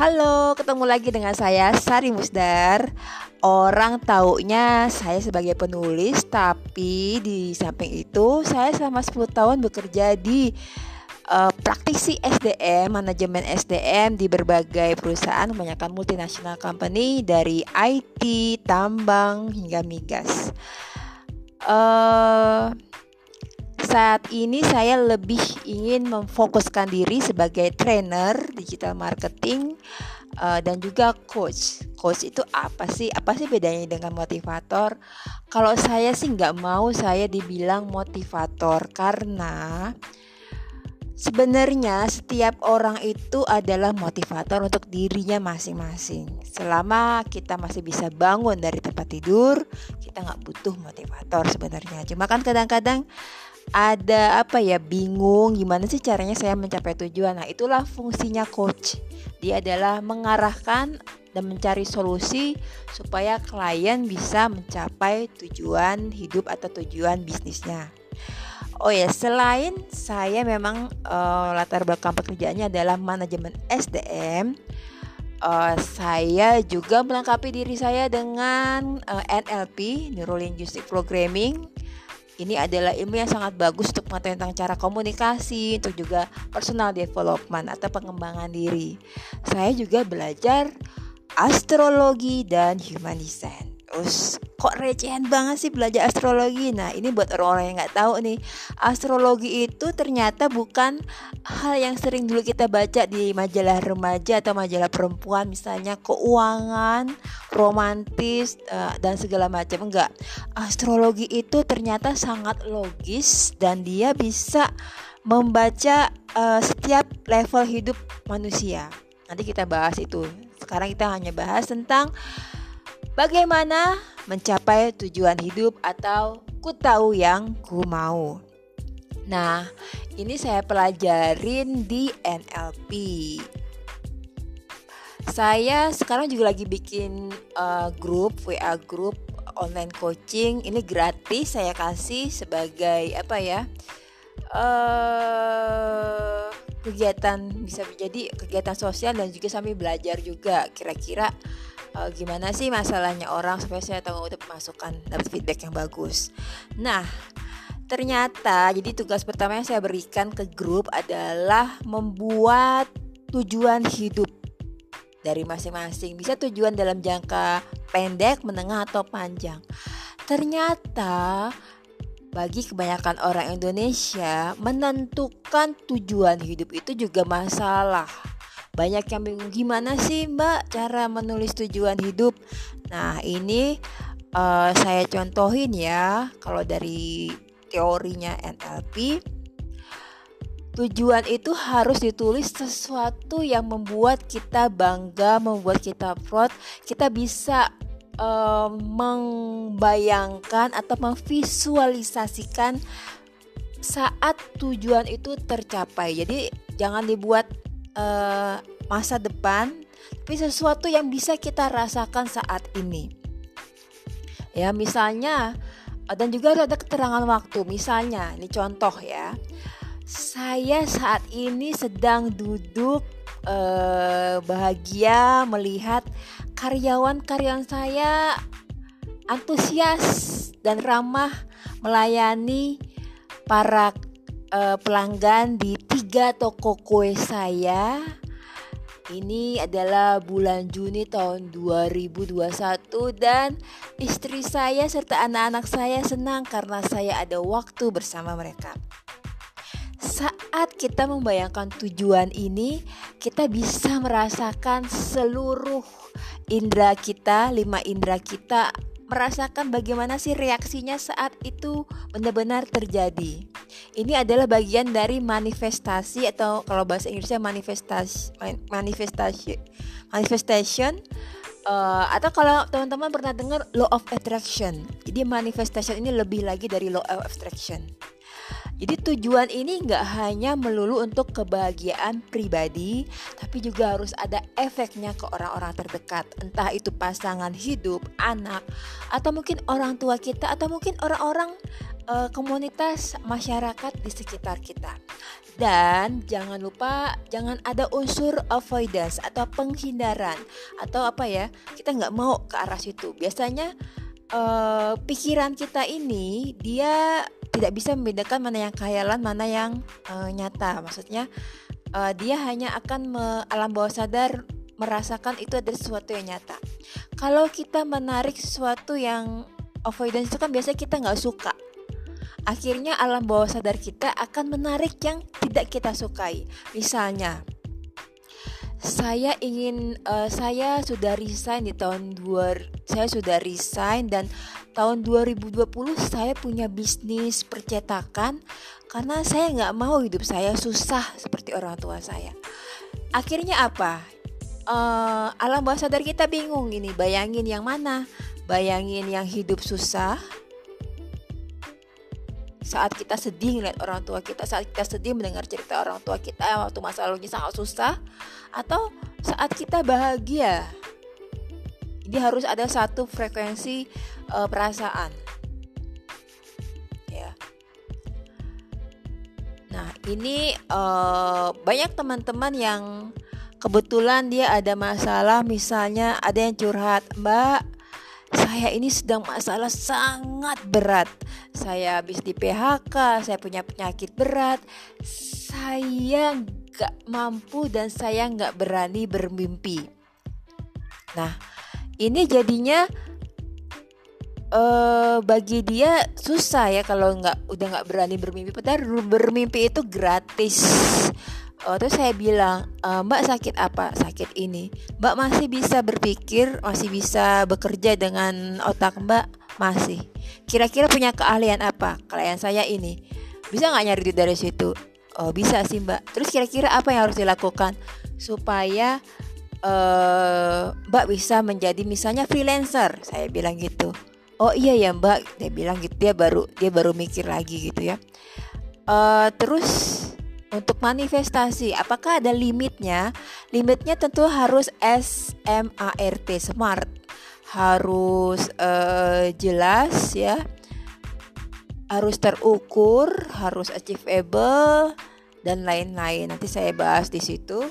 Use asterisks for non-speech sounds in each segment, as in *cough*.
Halo, ketemu lagi dengan saya Sari Musdar. Orang taunya saya sebagai penulis, tapi di samping itu saya selama 10 tahun bekerja di uh, praktisi SDM, manajemen SDM di berbagai perusahaan, kebanyakan multinasional company dari IT, tambang hingga migas. Uh, saat ini saya lebih ingin memfokuskan diri sebagai trainer digital marketing uh, dan juga coach. Coach itu apa sih? Apa sih bedanya dengan motivator? Kalau saya sih nggak mau saya dibilang motivator karena Sebenarnya setiap orang itu adalah motivator untuk dirinya masing-masing. Selama kita masih bisa bangun dari tempat tidur, kita nggak butuh motivator sebenarnya. Cuma kan kadang-kadang ada apa ya bingung gimana sih caranya saya mencapai tujuan. Nah, itulah fungsinya coach. Dia adalah mengarahkan dan mencari solusi supaya klien bisa mencapai tujuan hidup atau tujuan bisnisnya. Oh ya, selain saya memang uh, latar belakang pekerjaannya adalah manajemen SDM, uh, eh, saya juga melengkapi diri saya dengan uh, eh, NLP (Neuro Linguistic Programming) ini adalah ilmu yang sangat bagus untuk mengetahui tentang cara komunikasi, untuk juga personal development atau pengembangan diri. Saya juga belajar astrologi dan human design. Us, kok recehan banget sih belajar astrologi? Nah, ini buat orang-orang yang nggak tahu nih, astrologi itu ternyata bukan hal yang sering dulu kita baca di majalah remaja atau majalah perempuan, misalnya keuangan, romantis uh, dan segala macam. Enggak, astrologi itu ternyata sangat logis dan dia bisa membaca uh, setiap level hidup manusia. Nanti kita bahas itu. Sekarang kita hanya bahas tentang Bagaimana mencapai tujuan hidup atau ku tahu yang ku mau. Nah, ini saya pelajarin di NLP. Saya sekarang juga lagi bikin uh, grup WA grup online coaching. Ini gratis saya kasih sebagai apa ya? Uh, kegiatan bisa menjadi kegiatan sosial dan juga sambil belajar juga kira-kira uh, gimana sih masalahnya orang supaya saya tahu untuk masukan dapat feedback yang bagus. Nah, ternyata jadi tugas pertama yang saya berikan ke grup adalah membuat tujuan hidup dari masing-masing. Bisa tujuan dalam jangka pendek, menengah atau panjang. Ternyata bagi kebanyakan orang Indonesia menentukan tujuan hidup itu juga masalah banyak yang bingung gimana sih Mbak cara menulis tujuan hidup. Nah, ini uh, saya contohin ya kalau dari teorinya NLP Tujuan itu harus ditulis sesuatu yang membuat kita bangga, membuat kita proud, kita bisa uh, membayangkan atau memvisualisasikan saat tujuan itu tercapai. Jadi jangan dibuat uh, masa depan, tapi sesuatu yang bisa kita rasakan saat ini. Ya, misalnya dan juga ada keterangan waktu. Misalnya, ini contoh ya. Saya saat ini sedang duduk eh, bahagia melihat karyawan-karyawan saya antusias dan ramah melayani para uh, pelanggan di tiga toko kue saya. Ini adalah bulan Juni tahun 2021 dan istri saya serta anak-anak saya senang karena saya ada waktu bersama mereka. Saat kita membayangkan tujuan ini, kita bisa merasakan seluruh indera kita, lima indera kita merasakan bagaimana sih reaksinya saat itu benar-benar terjadi. Ini adalah bagian dari manifestasi atau kalau bahasa Inggrisnya manifestasi manifestasi manifestation uh, atau kalau teman-teman pernah dengar law of attraction. Jadi manifestation ini lebih lagi dari law of attraction. Jadi tujuan ini nggak hanya melulu untuk kebahagiaan pribadi, tapi juga harus ada efeknya ke orang-orang terdekat. Entah itu pasangan hidup, anak, atau mungkin orang tua kita, atau mungkin orang-orang uh, komunitas masyarakat di sekitar kita. Dan jangan lupa jangan ada unsur avoidance atau penghindaran atau apa ya kita nggak mau ke arah situ. Biasanya uh, pikiran kita ini dia tidak bisa membedakan mana yang khayalan mana yang uh, nyata. Maksudnya uh, dia hanya akan me alam bawah sadar merasakan itu adalah sesuatu yang nyata. Kalau kita menarik sesuatu yang avoidance itu kan biasanya kita nggak suka akhirnya alam bawah sadar kita akan menarik yang tidak kita sukai. Misalnya, saya ingin uh, saya sudah resign di tahun dua saya sudah resign dan tahun 2020 saya punya bisnis percetakan karena saya nggak mau hidup saya susah seperti orang tua saya. Akhirnya apa? Uh, alam bawah sadar kita bingung ini bayangin yang mana? Bayangin yang hidup susah saat kita sedih ngeliat orang tua kita, saat kita sedih mendengar cerita orang tua kita waktu masa lalunya sangat susah, atau saat kita bahagia. Jadi harus ada satu frekuensi uh, perasaan. Ya. Nah, ini uh, banyak teman-teman yang kebetulan dia ada masalah, misalnya ada yang curhat, Mbak, saya ini sedang masalah sangat berat. Saya habis di PHK, saya punya penyakit berat. Saya nggak mampu dan saya nggak berani bermimpi. Nah, ini jadinya uh, bagi dia susah ya kalau nggak udah nggak berani bermimpi. Padahal bermimpi itu gratis Oh, terus saya bilang, e, Mbak sakit apa? Sakit ini. Mbak masih bisa berpikir, masih bisa bekerja dengan otak Mbak? Masih. Kira-kira punya keahlian apa? Keahlian saya ini. Bisa nggak nyari duit dari situ? Oh, bisa sih Mbak. Terus kira-kira apa yang harus dilakukan supaya uh, Mbak bisa menjadi misalnya freelancer? Saya bilang gitu. Oh iya ya Mbak, dia bilang gitu. Dia baru dia baru mikir lagi gitu ya. Uh, terus untuk manifestasi, apakah ada limitnya? Limitnya tentu harus SMART, smart. Harus uh, jelas ya. Harus terukur, harus achievable dan lain-lain. Nanti saya bahas di situ.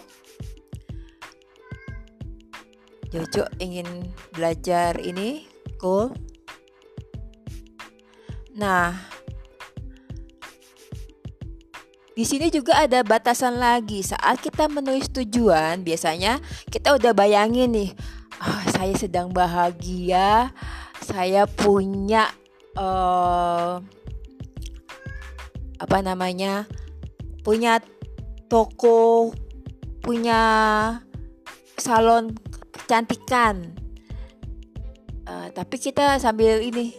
Jojo ingin belajar ini, cool. Nah, Di sini juga ada batasan lagi. Saat kita menulis tujuan, biasanya kita udah bayangin nih, oh, saya sedang bahagia, saya punya uh, apa namanya, punya toko, punya salon kecantikan. Uh, tapi kita sambil ini,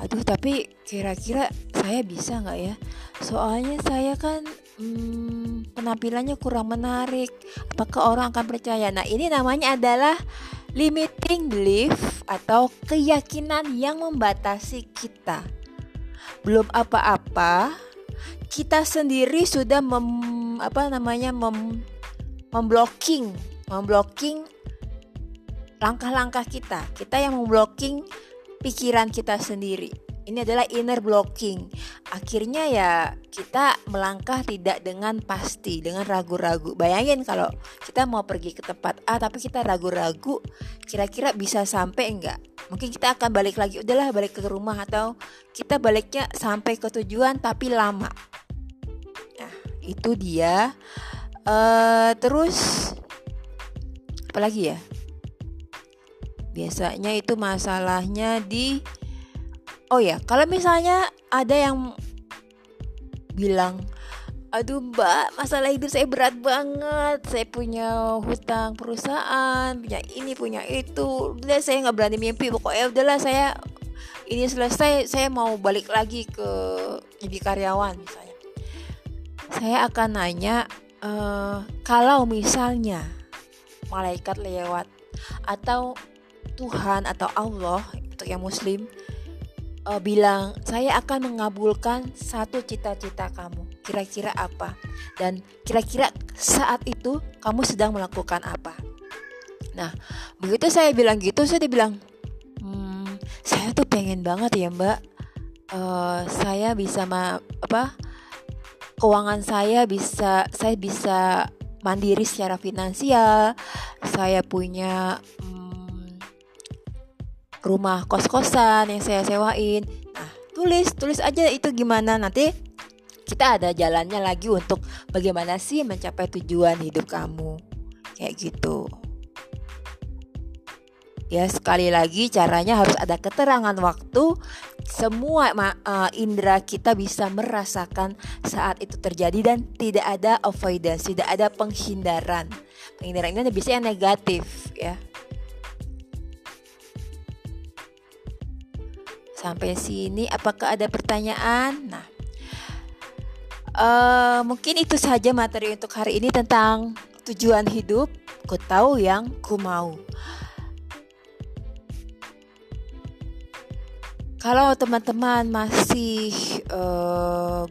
aduh tapi kira-kira saya bisa nggak ya? Soalnya saya kan hmm, penampilannya kurang menarik. Apakah orang akan percaya? Nah, ini namanya adalah limiting belief atau keyakinan yang membatasi kita. Belum apa-apa, kita sendiri sudah mem, apa namanya mem, memblocking, memblocking langkah-langkah kita. Kita yang memblocking pikiran kita sendiri. Ini adalah inner blocking. Akhirnya ya kita melangkah tidak dengan pasti, dengan ragu-ragu. Bayangin kalau kita mau pergi ke tempat A tapi kita ragu-ragu, kira-kira bisa sampai enggak? Mungkin kita akan balik lagi, udahlah balik ke rumah atau kita baliknya sampai ke tujuan tapi lama. Nah, itu dia. Uh, terus apa lagi ya? Biasanya itu masalahnya di Oh ya, kalau misalnya ada yang bilang, aduh mbak, masalah hidup saya berat banget, saya punya hutang perusahaan, punya ini, punya itu, udah saya nggak berani mimpi, pokoknya udahlah saya ini selesai, saya mau balik lagi ke jadi karyawan misalnya. Saya akan nanya, uh, kalau misalnya malaikat lewat atau Tuhan atau Allah untuk yang Muslim uh, bilang saya akan mengabulkan satu cita-cita kamu. Kira-kira apa? Dan kira-kira saat itu kamu sedang melakukan apa? Nah, begitu saya bilang gitu, saya dibilang, hmm, saya tuh pengen banget ya mbak uh, saya bisa ma apa keuangan saya bisa saya bisa mandiri secara finansial saya punya hmm, rumah kos-kosan yang saya sewain. Nah tulis tulis aja itu gimana. Nanti kita ada jalannya lagi untuk bagaimana sih mencapai tujuan hidup kamu. Kayak gitu. Ya sekali lagi caranya harus ada keterangan waktu. Semua uh, indera kita bisa merasakan saat itu terjadi dan tidak ada avoidance, tidak ada penghindaran. Penghindaran ini bisa yang negatif ya. Sampai sini apakah ada pertanyaan? Nah, uh, mungkin itu saja materi untuk hari ini tentang tujuan hidup. Ku tahu yang ku mau. Kalau teman-teman masih uh,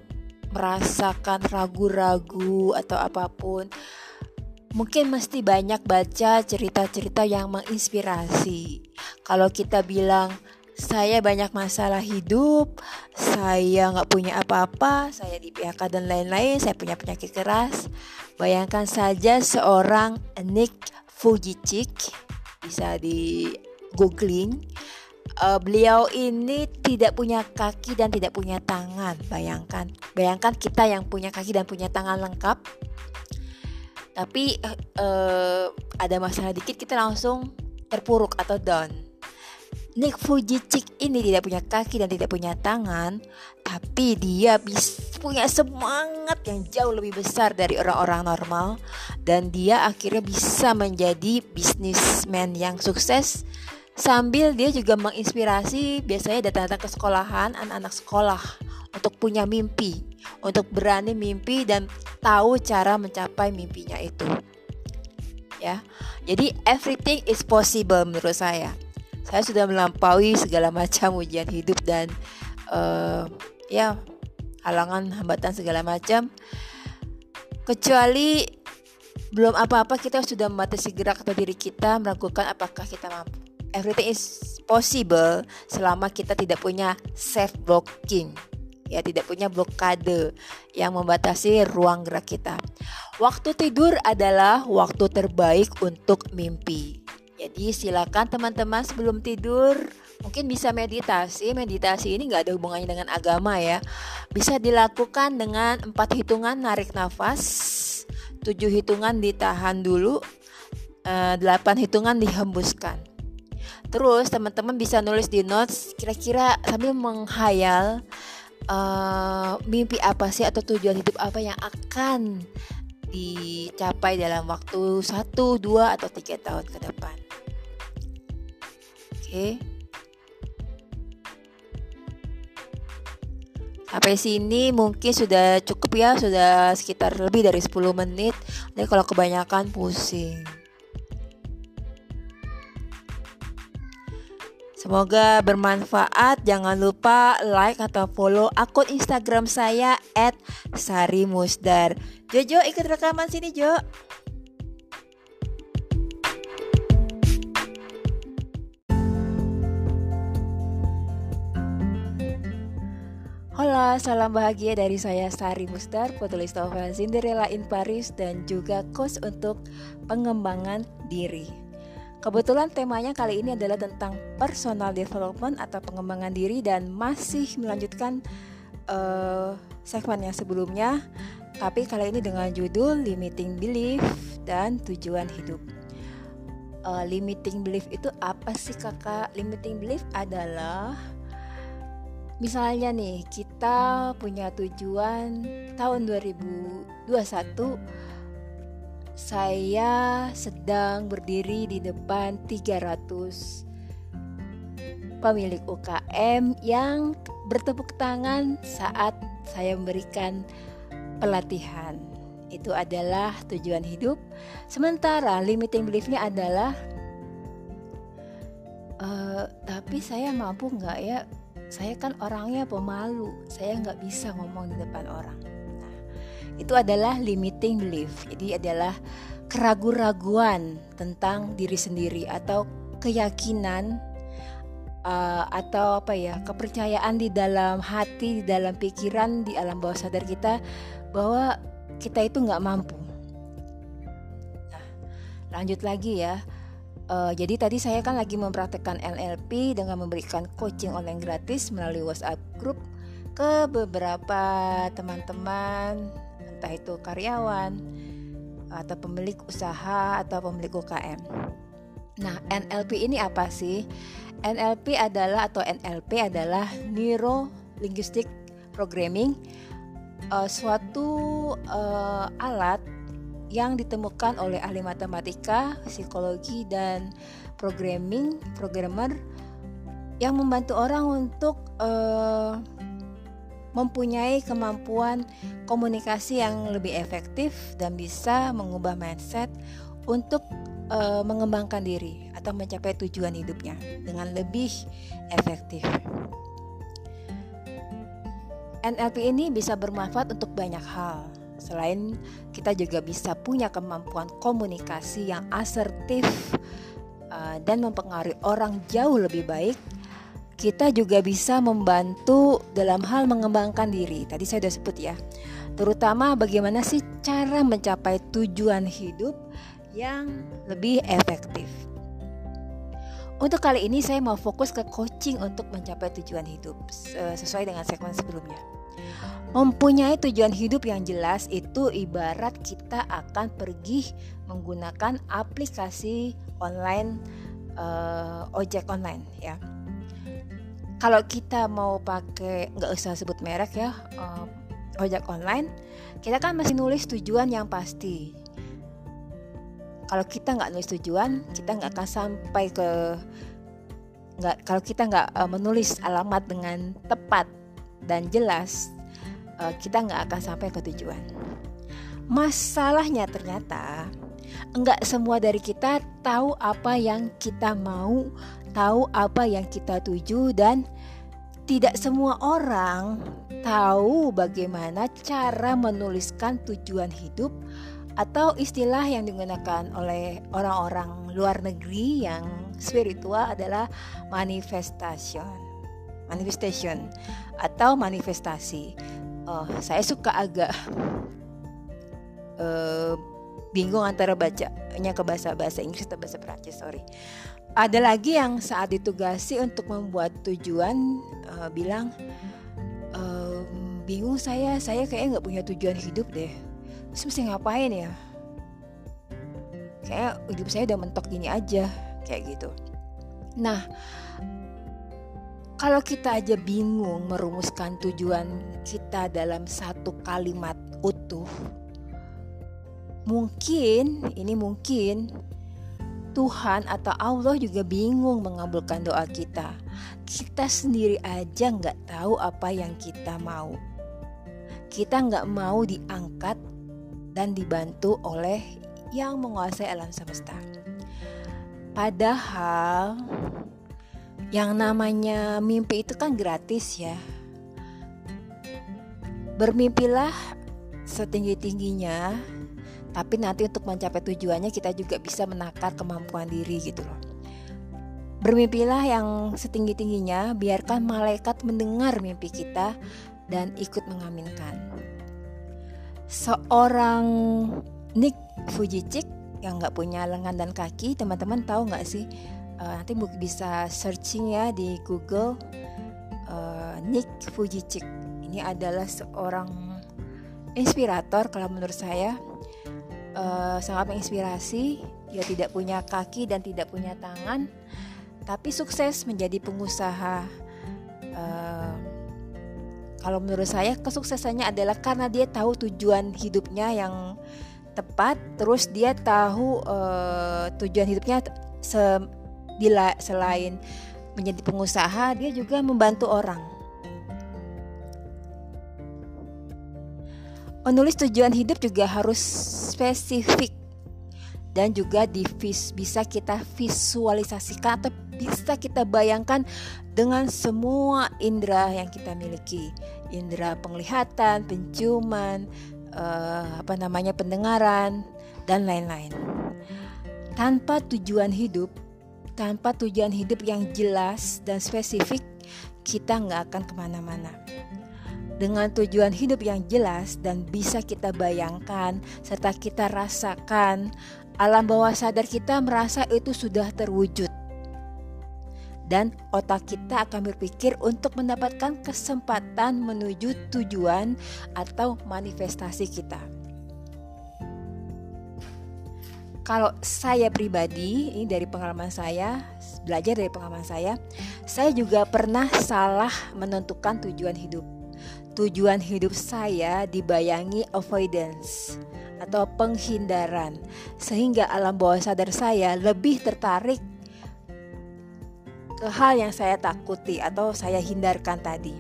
merasakan ragu-ragu atau apa pun, mungkin mesti banyak baca cerita-cerita yang menginspirasi. Kalau kita bilang saya banyak masalah hidup, saya nggak punya apa-apa, saya di PHK dan lain-lain, saya punya penyakit keras. Bayangkan saja seorang Nick Fujicik, bisa di googling uh, beliau ini tidak punya kaki dan tidak punya tangan. Bayangkan, bayangkan kita yang punya kaki dan punya tangan lengkap, tapi uh, ada masalah dikit kita langsung terpuruk atau down. Nick Fujicik ini tidak punya kaki dan tidak punya tangan, tapi dia bisa punya semangat yang jauh lebih besar dari orang-orang normal dan dia akhirnya bisa menjadi bisnismen yang sukses Sambil dia juga menginspirasi biasanya datang-datang ke sekolahan anak-anak sekolah untuk punya mimpi, untuk berani mimpi dan tahu cara mencapai mimpinya itu. Ya. Jadi everything is possible menurut saya. Saya sudah melampaui segala macam ujian hidup dan uh, ya halangan hambatan segala macam. Kecuali belum apa-apa kita sudah membatasi gerak atau diri kita meragukan apakah kita mampu everything is possible selama kita tidak punya self blocking ya tidak punya blokade yang membatasi ruang gerak kita. Waktu tidur adalah waktu terbaik untuk mimpi. Jadi silakan teman-teman sebelum tidur mungkin bisa meditasi. Meditasi ini nggak ada hubungannya dengan agama ya. Bisa dilakukan dengan empat hitungan narik nafas, tujuh hitungan ditahan dulu, eh, delapan hitungan dihembuskan. Terus teman-teman bisa nulis di notes kira-kira sambil menghayal uh, mimpi apa sih atau tujuan hidup apa yang akan dicapai dalam waktu 1, 2 atau 3 tahun ke depan. Oke. Sampai sini mungkin sudah cukup ya, sudah sekitar lebih dari 10 menit. Jadi kalau kebanyakan pusing. Semoga bermanfaat. Jangan lupa like atau follow akun Instagram saya @sarimusdar. Jojo ikut rekaman sini, Jo. Halo, salam bahagia dari saya Sari Musdar, petulis novel Cinderella in Paris dan juga coach untuk pengembangan diri. Kebetulan temanya kali ini adalah tentang personal development atau pengembangan diri dan masih melanjutkan uh, segmen yang sebelumnya, tapi kali ini dengan judul limiting belief dan tujuan hidup. Uh, limiting belief itu apa sih kakak? Limiting belief adalah misalnya nih kita punya tujuan tahun 2021 saya sedang berdiri di depan 300 pemilik UKM yang bertepuk tangan saat saya memberikan pelatihan. Itu adalah tujuan hidup. Sementara limiting beliefnya adalah uh, tapi saya mampu nggak ya? Saya kan orangnya pemalu, saya nggak bisa ngomong di depan orang itu adalah limiting belief. Jadi adalah keraguan-raguan tentang diri sendiri atau keyakinan uh, atau apa ya kepercayaan di dalam hati, di dalam pikiran, di alam bawah sadar kita bahwa kita itu nggak mampu. Nah, lanjut lagi ya. Uh, jadi tadi saya kan lagi mempraktekkan NLP dengan memberikan coaching online gratis melalui WhatsApp group ke beberapa teman-teman, entah itu karyawan atau pemilik usaha atau pemilik UKM. Nah, NLP ini apa sih? NLP adalah atau NLP adalah Neuro Linguistic Programming, uh, suatu uh, alat yang ditemukan oleh ahli matematika, psikologi dan programming, programmer yang membantu orang untuk uh, mempunyai kemampuan komunikasi yang lebih efektif dan bisa mengubah mindset untuk uh, mengembangkan diri atau mencapai tujuan hidupnya dengan lebih efektif. NLP ini bisa bermanfaat untuk banyak hal. Selain kita juga bisa punya kemampuan komunikasi yang asertif uh, dan mempengaruhi orang jauh lebih baik, kita juga bisa membantu dalam hal mengembangkan diri. Tadi saya sudah sebut ya. Terutama bagaimana sih cara mencapai tujuan hidup yang lebih efektif. Untuk kali ini saya mau fokus ke coaching untuk mencapai tujuan hidup sesuai dengan segmen sebelumnya. Mempunyai tujuan hidup yang jelas itu ibarat kita akan pergi menggunakan aplikasi online uh, ojek online ya. Kalau kita mau pakai nggak usah sebut merek ya uh, ojek online, kita kan masih nulis tujuan yang pasti. Kalau kita nggak nulis tujuan kita nggak akan sampai ke nggak kalau kita nggak uh, menulis alamat dengan tepat dan jelas uh, kita nggak akan sampai ke tujuan. Masalahnya ternyata enggak semua dari kita tahu apa yang kita mau tahu apa yang kita tuju dan tidak semua orang tahu bagaimana cara menuliskan tujuan hidup atau istilah yang digunakan oleh orang-orang luar negeri yang spiritual adalah manifestation manifestation atau manifestasi. Oh, saya suka agak uh, bingung antara bacanya ke bahasa bahasa Inggris atau bahasa Perancis sorry ada lagi yang saat ditugasi untuk membuat tujuan uh, bilang bingung saya saya kayaknya nggak punya tujuan hidup deh. Terus mesti ngapain ya? Kayak hidup saya udah mentok gini aja kayak gitu. Nah kalau kita aja bingung merumuskan tujuan kita dalam satu kalimat utuh mungkin ini mungkin Tuhan atau Allah juga bingung mengabulkan doa kita. Kita sendiri aja nggak tahu apa yang kita mau. Kita nggak mau diangkat dan dibantu oleh yang menguasai alam semesta. Padahal yang namanya mimpi itu kan gratis ya. Bermimpilah setinggi-tingginya, tapi nanti untuk mencapai tujuannya kita juga bisa menakar kemampuan diri gitu loh. Bermimpilah yang setinggi-tingginya, biarkan malaikat mendengar mimpi kita dan ikut mengaminkan. Seorang Nick Fujicik yang nggak punya lengan dan kaki teman-teman tahu nggak sih? Uh, nanti bisa searching ya di Google uh, Nick Fujicik ini adalah seorang inspirator kalau menurut saya uh, sangat menginspirasi dia tidak punya kaki dan tidak punya tangan tapi sukses menjadi pengusaha uh, kalau menurut saya kesuksesannya adalah karena dia tahu tujuan hidupnya yang tepat, terus dia tahu uh, tujuan hidupnya se selain menjadi pengusaha, dia juga membantu orang. Menulis tujuan hidup juga harus spesifik dan juga divis, bisa kita visualisasikan atau bisa kita bayangkan dengan semua indera yang kita miliki indera penglihatan, penciuman, uh, apa namanya pendengaran dan lain-lain. Tanpa tujuan hidup, tanpa tujuan hidup yang jelas dan spesifik, kita nggak akan ke mana-mana. Dengan tujuan hidup yang jelas dan bisa kita bayangkan serta kita rasakan, alam bawah sadar kita merasa itu sudah terwujud dan otak kita akan berpikir untuk mendapatkan kesempatan menuju tujuan atau manifestasi kita. Kalau saya pribadi, ini dari pengalaman saya, belajar dari pengalaman saya, saya juga pernah salah menentukan tujuan hidup. Tujuan hidup saya dibayangi avoidance atau penghindaran, sehingga alam bawah sadar saya lebih tertarik ke hal yang saya takuti atau saya hindarkan tadi.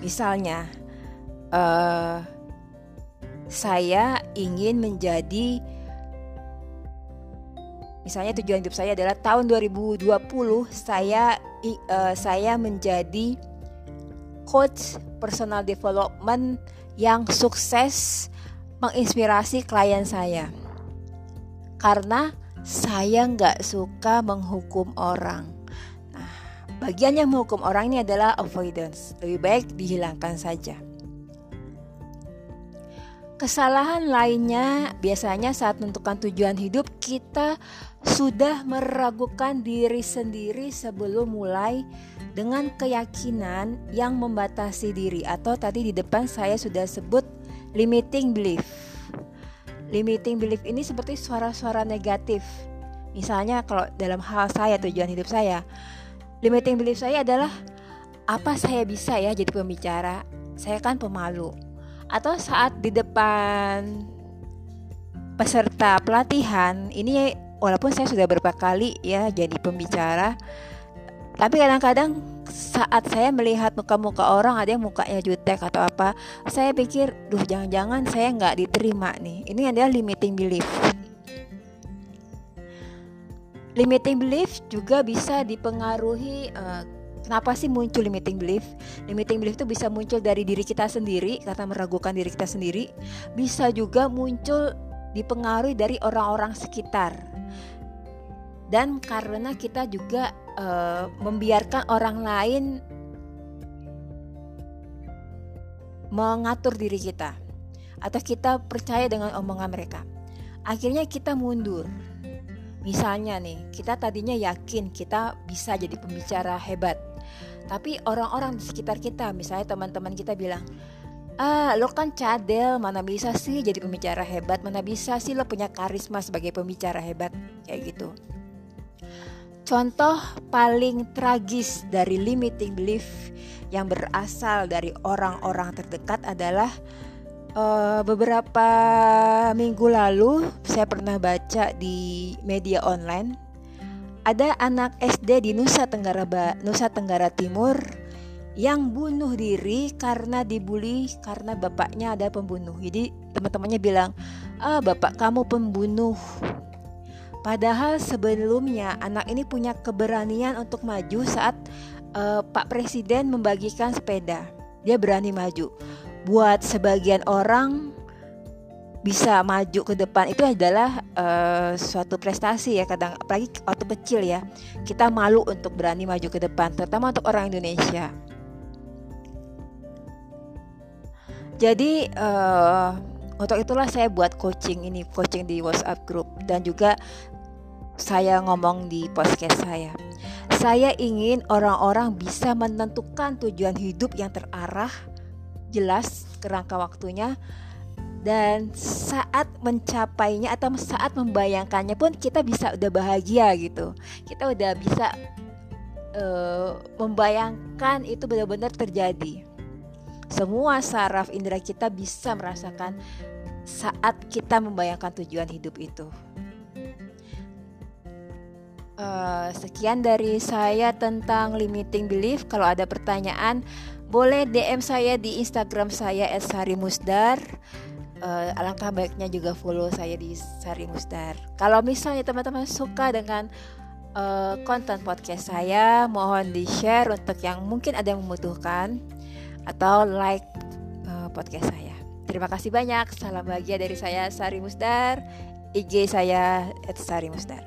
Misalnya, uh, saya ingin menjadi misalnya tujuan hidup saya adalah tahun 2020 saya uh, saya menjadi coach personal development yang sukses menginspirasi klien saya karena saya nggak suka menghukum orang. Nah, bagian yang menghukum orang ini adalah avoidance. Lebih baik dihilangkan saja. Kesalahan lainnya biasanya saat menentukan tujuan hidup kita sudah meragukan diri sendiri sebelum mulai dengan keyakinan yang membatasi diri atau tadi di depan saya sudah sebut limiting belief limiting belief ini seperti suara-suara negatif. Misalnya kalau dalam hal saya tujuan hidup saya, limiting belief saya adalah apa saya bisa ya jadi pembicara? Saya kan pemalu. Atau saat di depan peserta pelatihan, ini walaupun saya sudah beberapa kali ya jadi pembicara, tapi kadang-kadang saat saya melihat muka-muka orang ada yang mukanya jutek atau apa saya pikir duh jangan-jangan saya nggak diterima nih. Ini adalah limiting belief. Limiting belief juga bisa dipengaruhi uh, kenapa sih muncul limiting belief? Limiting belief itu bisa muncul dari diri kita sendiri karena meragukan diri kita sendiri. Bisa juga muncul dipengaruhi dari orang-orang sekitar dan karena kita juga uh, membiarkan orang lain mengatur diri kita atau kita percaya dengan omongan mereka. Akhirnya kita mundur. Misalnya nih kita tadinya yakin kita bisa jadi pembicara hebat tapi orang-orang di sekitar kita misalnya teman-teman kita bilang ah lo kan cadel mana bisa sih jadi pembicara hebat? Mana bisa sih lo punya karisma sebagai pembicara hebat? Kayak gitu Contoh paling tragis dari limiting belief yang berasal dari orang-orang terdekat adalah uh, beberapa minggu lalu saya pernah baca di media online ada anak SD di Nusa Tenggara Nusa Tenggara Timur yang bunuh diri karena dibully karena bapaknya ada pembunuh. Jadi teman-temannya bilang, "Ah, bapak kamu pembunuh." Padahal sebelumnya anak ini punya keberanian untuk maju saat uh, Pak Presiden membagikan sepeda. Dia berani maju. Buat sebagian orang bisa maju ke depan itu adalah uh, suatu prestasi ya kadang apalagi waktu kecil ya kita malu untuk berani maju ke depan terutama untuk orang Indonesia jadi uh, untuk itulah saya buat coaching ini, coaching di WhatsApp group dan juga saya ngomong di podcast saya. Saya ingin orang-orang bisa menentukan tujuan hidup yang terarah, jelas kerangka waktunya dan saat mencapainya atau saat membayangkannya pun kita bisa udah bahagia gitu. Kita udah bisa uh, membayangkan itu benar-benar terjadi. Semua saraf indera kita bisa merasakan saat kita membayangkan tujuan hidup itu. Uh, sekian dari saya tentang limiting belief. Kalau ada pertanyaan, boleh DM saya di Instagram saya @sarimusdar. Uh, alangkah baiknya juga follow saya di Sari Musdar. Kalau misalnya teman-teman suka dengan uh, konten podcast saya, mohon di share untuk yang mungkin ada yang membutuhkan atau like uh, podcast saya. Terima kasih banyak. Salam bahagia dari saya Sari Musdar. IG saya Sari Musdar.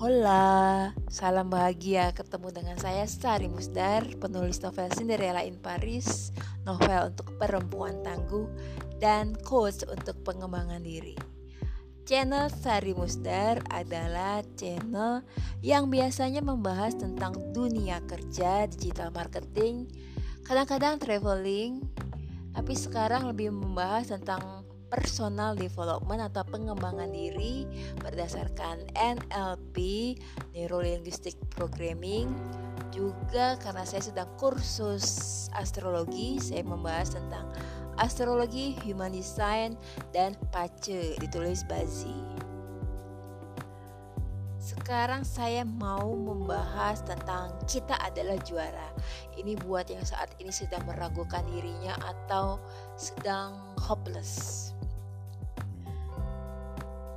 Hola, salam bahagia ketemu dengan saya Sari Musdar, penulis novel Cinderella in Paris, novel untuk perempuan tangguh, dan coach untuk pengembangan diri. Channel Sari Musdar adalah channel yang biasanya membahas tentang dunia kerja, digital marketing, kadang-kadang traveling, tapi sekarang lebih membahas tentang personal development atau pengembangan diri berdasarkan NLP Neuro Linguistic Programming. Juga karena saya sedang kursus astrologi saya membahas tentang astrologi human design dan pace ditulis Bazi sekarang saya mau membahas tentang kita adalah juara. Ini buat yang saat ini sedang meragukan dirinya atau sedang hopeless.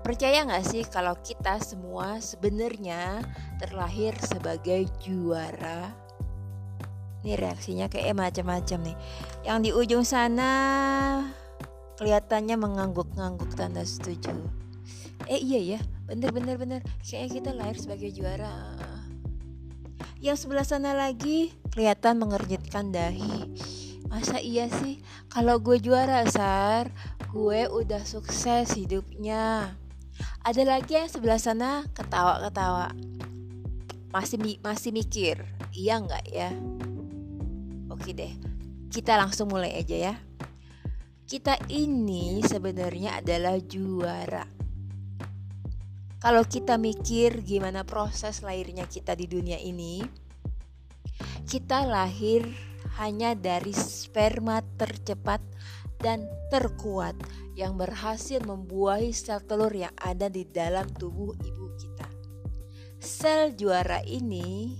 Percaya nggak sih kalau kita semua sebenarnya terlahir sebagai juara? Ini reaksinya kayak macam-macam nih. Yang di ujung sana kelihatannya mengangguk-ngangguk tanda setuju. Eh iya ya, bener-bener bener. Kayaknya kita lahir sebagai juara. Yang sebelah sana lagi kelihatan mengernyitkan dahi. Masa iya sih? Kalau gue juara, Sar, gue udah sukses hidupnya. Ada lagi yang sebelah sana ketawa-ketawa. Masih masih mikir, iya nggak ya? Oke deh, kita langsung mulai aja ya. Kita ini sebenarnya adalah juara. Kalau kita mikir gimana proses lahirnya kita di dunia ini, kita lahir hanya dari sperma tercepat dan terkuat yang berhasil membuahi sel telur yang ada di dalam tubuh ibu kita. Sel juara ini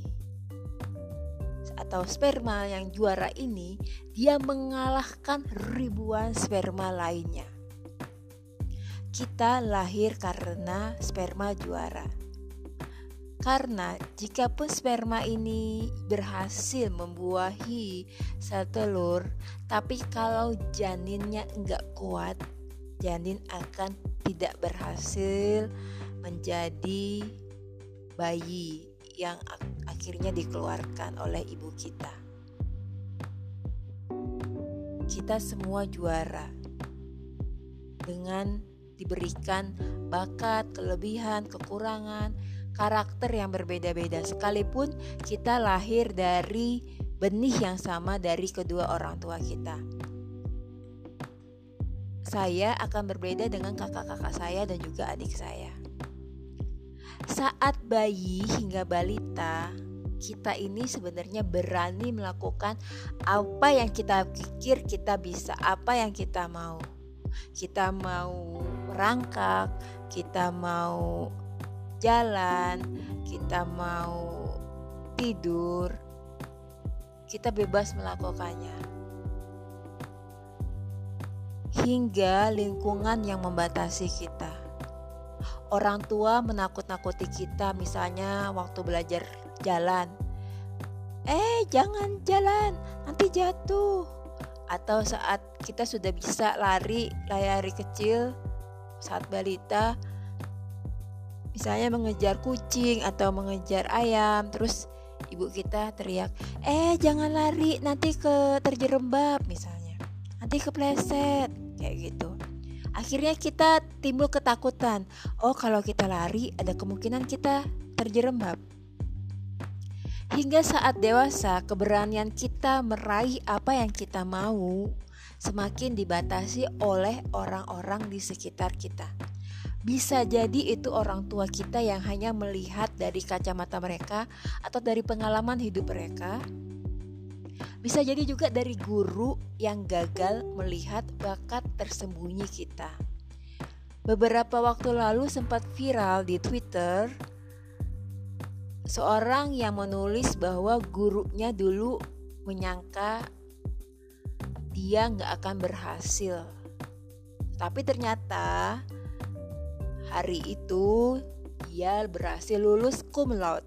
atau sperma yang juara ini dia mengalahkan ribuan sperma lainnya. Kita lahir karena sperma juara. Karena jika pun sperma ini berhasil membuahi sel telur, tapi kalau janinnya enggak kuat, janin akan tidak berhasil menjadi bayi yang akhirnya dikeluarkan oleh ibu kita. Kita semua juara dengan diberikan bakat, kelebihan, kekurangan, karakter yang berbeda-beda sekalipun kita lahir dari benih yang sama dari kedua orang tua kita saya akan berbeda dengan kakak-kakak saya dan juga adik saya. Saat bayi hingga balita, kita ini sebenarnya berani melakukan apa yang kita pikir kita bisa, apa yang kita mau. Kita mau merangkak, kita mau jalan, kita mau tidur, kita bebas melakukannya hingga lingkungan yang membatasi kita. Orang tua menakut-nakuti kita, misalnya waktu belajar jalan. Eh, jangan jalan, nanti jatuh. Atau saat kita sudah bisa lari, lari kecil, saat balita, misalnya mengejar kucing atau mengejar ayam, terus ibu kita teriak, "Eh, jangan lari, nanti ke terjerembab," misalnya. Nanti kepleset kayak gitu. Akhirnya kita timbul ketakutan. Oh kalau kita lari ada kemungkinan kita terjerembab. Hingga saat dewasa keberanian kita meraih apa yang kita mau semakin dibatasi oleh orang-orang di sekitar kita bisa jadi itu orang tua kita yang hanya melihat dari kacamata mereka atau dari pengalaman hidup mereka bisa jadi juga dari guru yang gagal melihat bakat tersembunyi kita. Beberapa waktu lalu sempat viral di Twitter seorang yang menulis bahwa gurunya dulu menyangka dia nggak akan berhasil. Tapi ternyata hari itu dia berhasil lulus cum laude.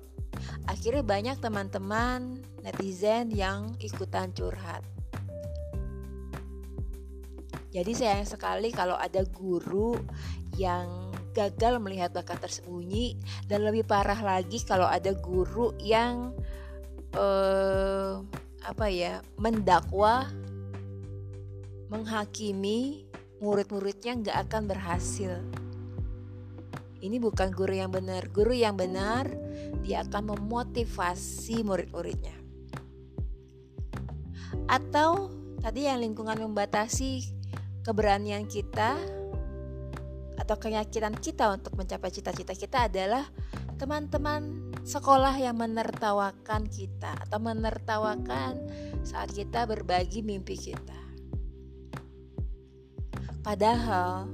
Akhirnya banyak teman-teman netizen yang ikutan curhat. Jadi sayang sekali kalau ada guru yang gagal melihat bakat tersembunyi dan lebih parah lagi kalau ada guru yang uh, apa ya mendakwa menghakimi murid-muridnya nggak akan berhasil. Ini bukan guru yang benar. Guru yang benar dia akan memotivasi murid-muridnya. Atau tadi yang lingkungan membatasi keberanian kita atau keyakinan kita untuk mencapai cita-cita kita adalah teman-teman sekolah yang menertawakan kita atau menertawakan saat kita berbagi mimpi kita. Padahal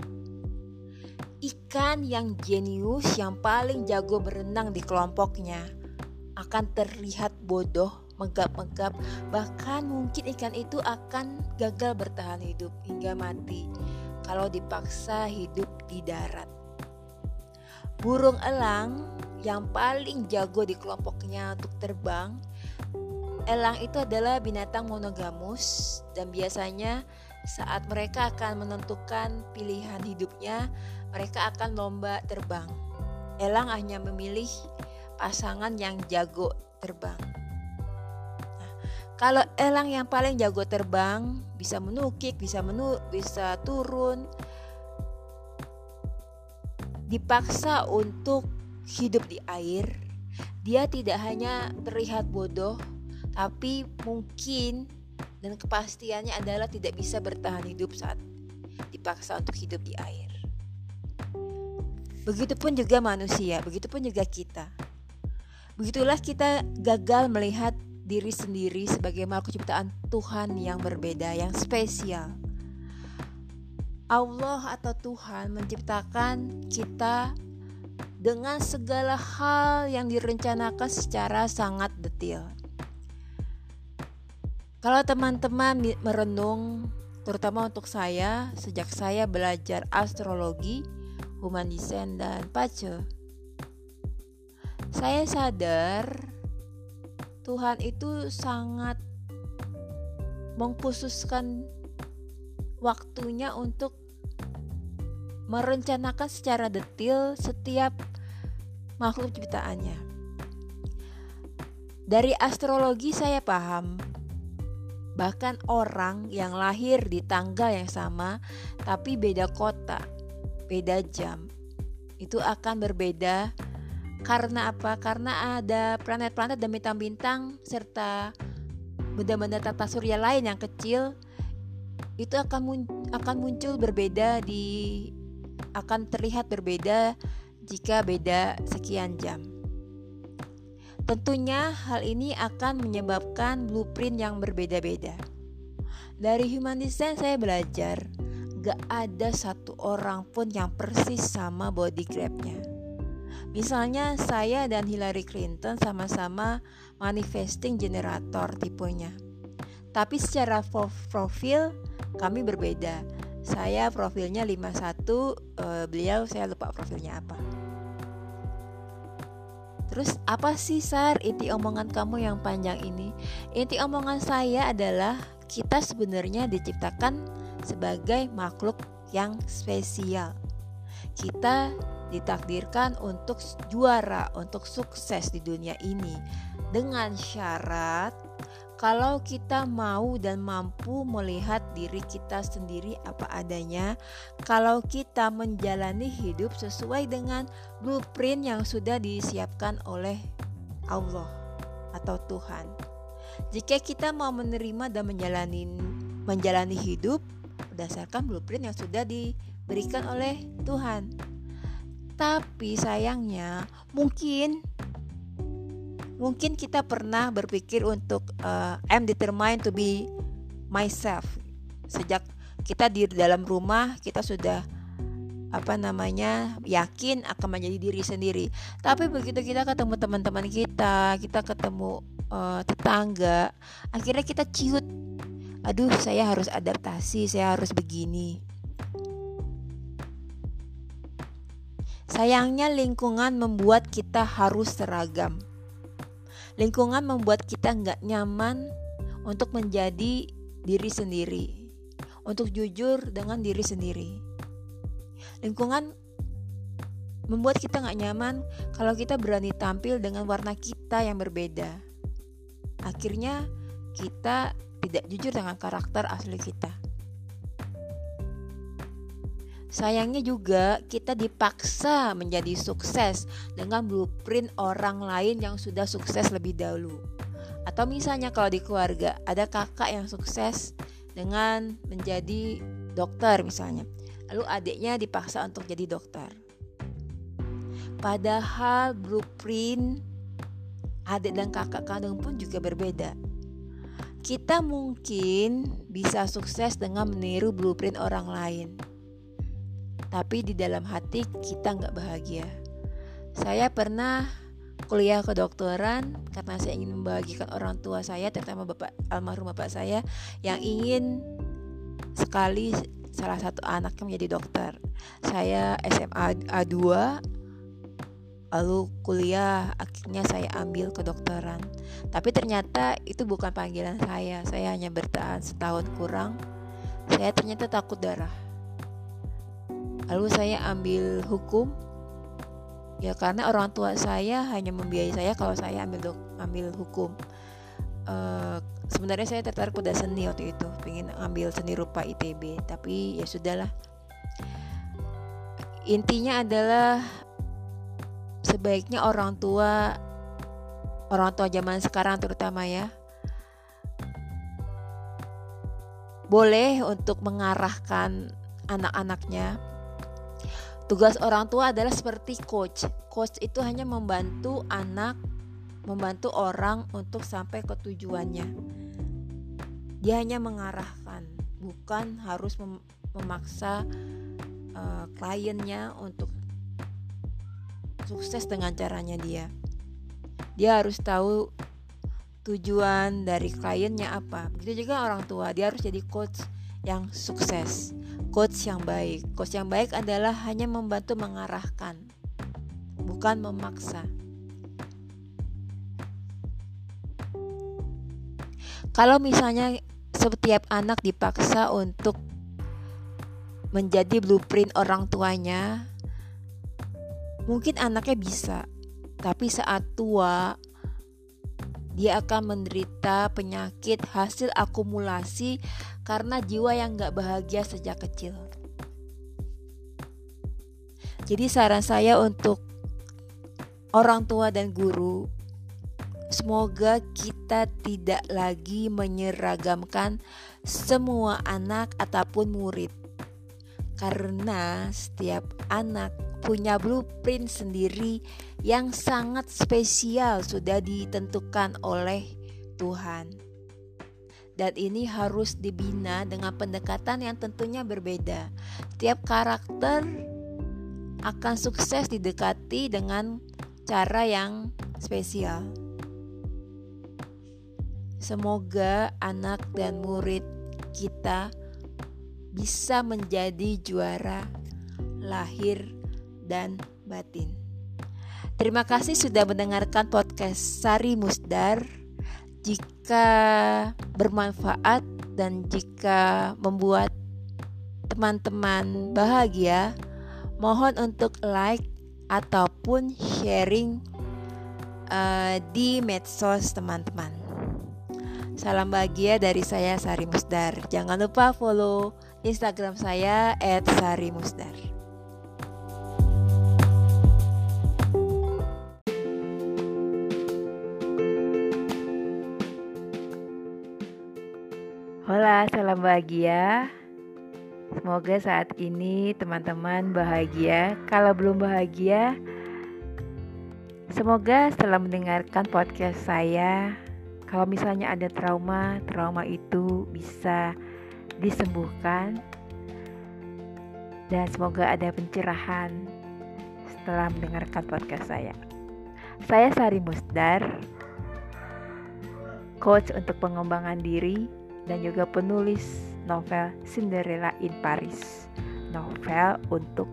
ikan yang jenius yang paling jago berenang di kelompoknya akan terlihat bodoh, megap-megap, bahkan mungkin ikan itu akan gagal bertahan hidup hingga mati kalau dipaksa hidup di darat. Burung elang yang paling jago di kelompoknya untuk terbang, elang itu adalah binatang monogamus dan biasanya saat mereka akan menentukan pilihan hidupnya, mereka akan lomba terbang. Elang hanya memilih pasangan yang jago terbang. Nah, kalau elang yang paling jago terbang bisa menukik, bisa menu, bisa turun, dipaksa untuk hidup di air, dia tidak hanya terlihat bodoh, tapi mungkin dan kepastiannya adalah tidak bisa bertahan hidup saat dipaksa untuk hidup di air. Begitupun juga manusia, begitupun juga kita. Begitulah kita gagal melihat diri sendiri sebagai makhluk ciptaan Tuhan yang berbeda, yang spesial. Allah atau Tuhan menciptakan kita dengan segala hal yang direncanakan secara sangat detail. Kalau teman-teman merenung, terutama untuk saya, sejak saya belajar astrologi, human design, dan pace, saya sadar Tuhan itu sangat mengkhususkan waktunya untuk merencanakan secara detail setiap makhluk ciptaannya. Dari astrologi saya paham Bahkan orang yang lahir di tanggal yang sama tapi beda kota, beda jam, itu akan berbeda karena apa? Karena ada planet-planet dan bintang-bintang serta benda-benda tata surya lain yang kecil itu akan mun akan muncul berbeda di akan terlihat berbeda jika beda sekian jam. Tentunya hal ini akan menyebabkan blueprint yang berbeda-beda. Dari human design saya belajar, gak ada satu orang pun yang persis sama body grabnya. Misalnya saya dan Hillary Clinton sama-sama manifesting generator tipenya. Tapi secara profil kami berbeda. Saya profilnya 51, eh, beliau saya lupa profilnya apa. Terus apa sih Sar inti omongan kamu yang panjang ini? Inti omongan saya adalah kita sebenarnya diciptakan sebagai makhluk yang spesial. Kita ditakdirkan untuk juara, untuk sukses di dunia ini dengan syarat kalau kita mau dan mampu melihat diri kita sendiri apa adanya, kalau kita menjalani hidup sesuai dengan blueprint yang sudah disiapkan oleh Allah atau Tuhan. Jika kita mau menerima dan menjalani menjalani hidup berdasarkan blueprint yang sudah diberikan oleh Tuhan. Tapi sayangnya mungkin mungkin kita pernah berpikir untuk uh, I'm determined to be myself. Sejak kita di dalam rumah kita sudah apa namanya yakin akan menjadi diri sendiri. Tapi begitu kita ketemu teman-teman kita kita ketemu uh, tetangga akhirnya kita ciut. Aduh saya harus adaptasi saya harus begini. Sayangnya lingkungan membuat kita harus seragam Lingkungan membuat kita nggak nyaman untuk menjadi diri sendiri, untuk jujur dengan diri sendiri. Lingkungan membuat kita nggak nyaman kalau kita berani tampil dengan warna kita yang berbeda. Akhirnya kita tidak jujur dengan karakter asli kita. Sayangnya juga kita dipaksa menjadi sukses dengan blueprint orang lain yang sudah sukses lebih dahulu. Atau misalnya kalau di keluarga ada kakak yang sukses dengan menjadi dokter misalnya. Lalu adiknya dipaksa untuk jadi dokter. Padahal blueprint adik dan kakak kandung pun juga berbeda. Kita mungkin bisa sukses dengan meniru blueprint orang lain tapi di dalam hati kita nggak bahagia. Saya pernah kuliah kedokteran karena saya ingin membahagiakan orang tua saya, terutama bapak almarhum bapak saya yang ingin sekali salah satu anaknya menjadi dokter. Saya SMA A2 lalu kuliah akhirnya saya ambil kedokteran. Tapi ternyata itu bukan panggilan saya. Saya hanya bertahan setahun kurang. Saya ternyata takut darah lalu saya ambil hukum. Ya karena orang tua saya hanya membiayai saya kalau saya ambil ambil hukum. Uh, sebenarnya saya tertarik pada seni waktu itu ingin ambil seni rupa ITB tapi ya sudahlah. Intinya adalah sebaiknya orang tua orang tua zaman sekarang terutama ya boleh untuk mengarahkan anak-anaknya Tugas orang tua adalah seperti coach. Coach itu hanya membantu anak, membantu orang untuk sampai ke tujuannya. Dia hanya mengarahkan, bukan harus mem memaksa uh, kliennya untuk sukses dengan caranya dia. Dia harus tahu tujuan dari kliennya apa. Begitu juga orang tua, dia harus jadi coach yang sukses coach yang baik. Coach yang baik adalah hanya membantu mengarahkan, bukan memaksa. Kalau misalnya setiap anak dipaksa untuk menjadi blueprint orang tuanya, mungkin anaknya bisa, tapi saat tua dia akan menderita penyakit hasil akumulasi karena jiwa yang gak bahagia sejak kecil. Jadi saran saya untuk orang tua dan guru, semoga kita tidak lagi menyeragamkan semua anak ataupun murid. Karena setiap anak punya blueprint sendiri yang sangat spesial sudah ditentukan oleh Tuhan. Dan ini harus dibina dengan pendekatan yang tentunya berbeda. Tiap karakter akan sukses didekati dengan cara yang spesial. Semoga anak dan murid kita bisa menjadi juara lahir dan batin. Terima kasih sudah mendengarkan podcast Sari Musdar. Jika bermanfaat dan jika membuat teman-teman bahagia, mohon untuk like ataupun sharing uh, di medsos teman-teman. Salam bahagia dari saya Sari Musdar. Jangan lupa follow Instagram saya @sarimusdar. Hola, salam bahagia. Semoga saat ini teman-teman bahagia. Kalau belum bahagia, semoga setelah mendengarkan podcast saya, kalau misalnya ada trauma, trauma itu bisa disembuhkan. Dan semoga ada pencerahan setelah mendengarkan podcast saya. Saya Sari Musdar, coach untuk pengembangan diri dan juga penulis novel Cinderella in Paris, novel untuk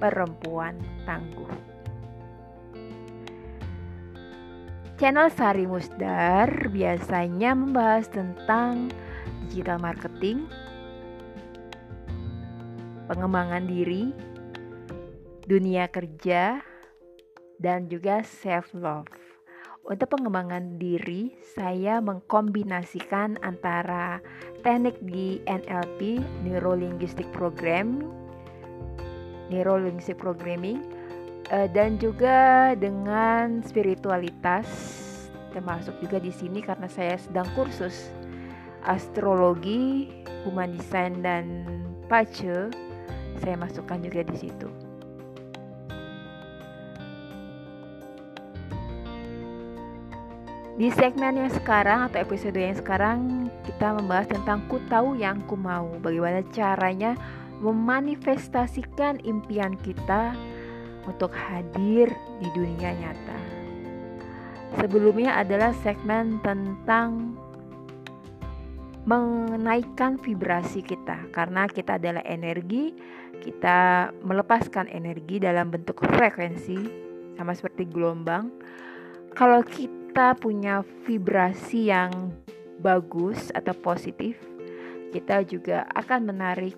perempuan tangguh. Channel Sari Musdar biasanya membahas tentang digital marketing, pengembangan diri, dunia kerja, dan juga self love. Untuk pengembangan diri, saya mengkombinasikan antara teknik di NLP, Neuro Linguistic Program, Neuro Linguistic Programming, eh, dan juga dengan spiritualitas, termasuk juga di sini karena saya sedang kursus astrologi, human design dan pace, saya masukkan juga di situ. Di segmen yang sekarang atau episode yang sekarang kita membahas tentang ku tahu yang ku mau. Bagaimana caranya memanifestasikan impian kita untuk hadir di dunia nyata. Sebelumnya adalah segmen tentang menaikkan vibrasi kita karena kita adalah energi, kita melepaskan energi dalam bentuk frekuensi sama seperti gelombang. Kalau kita kita punya vibrasi yang bagus atau positif, kita juga akan menarik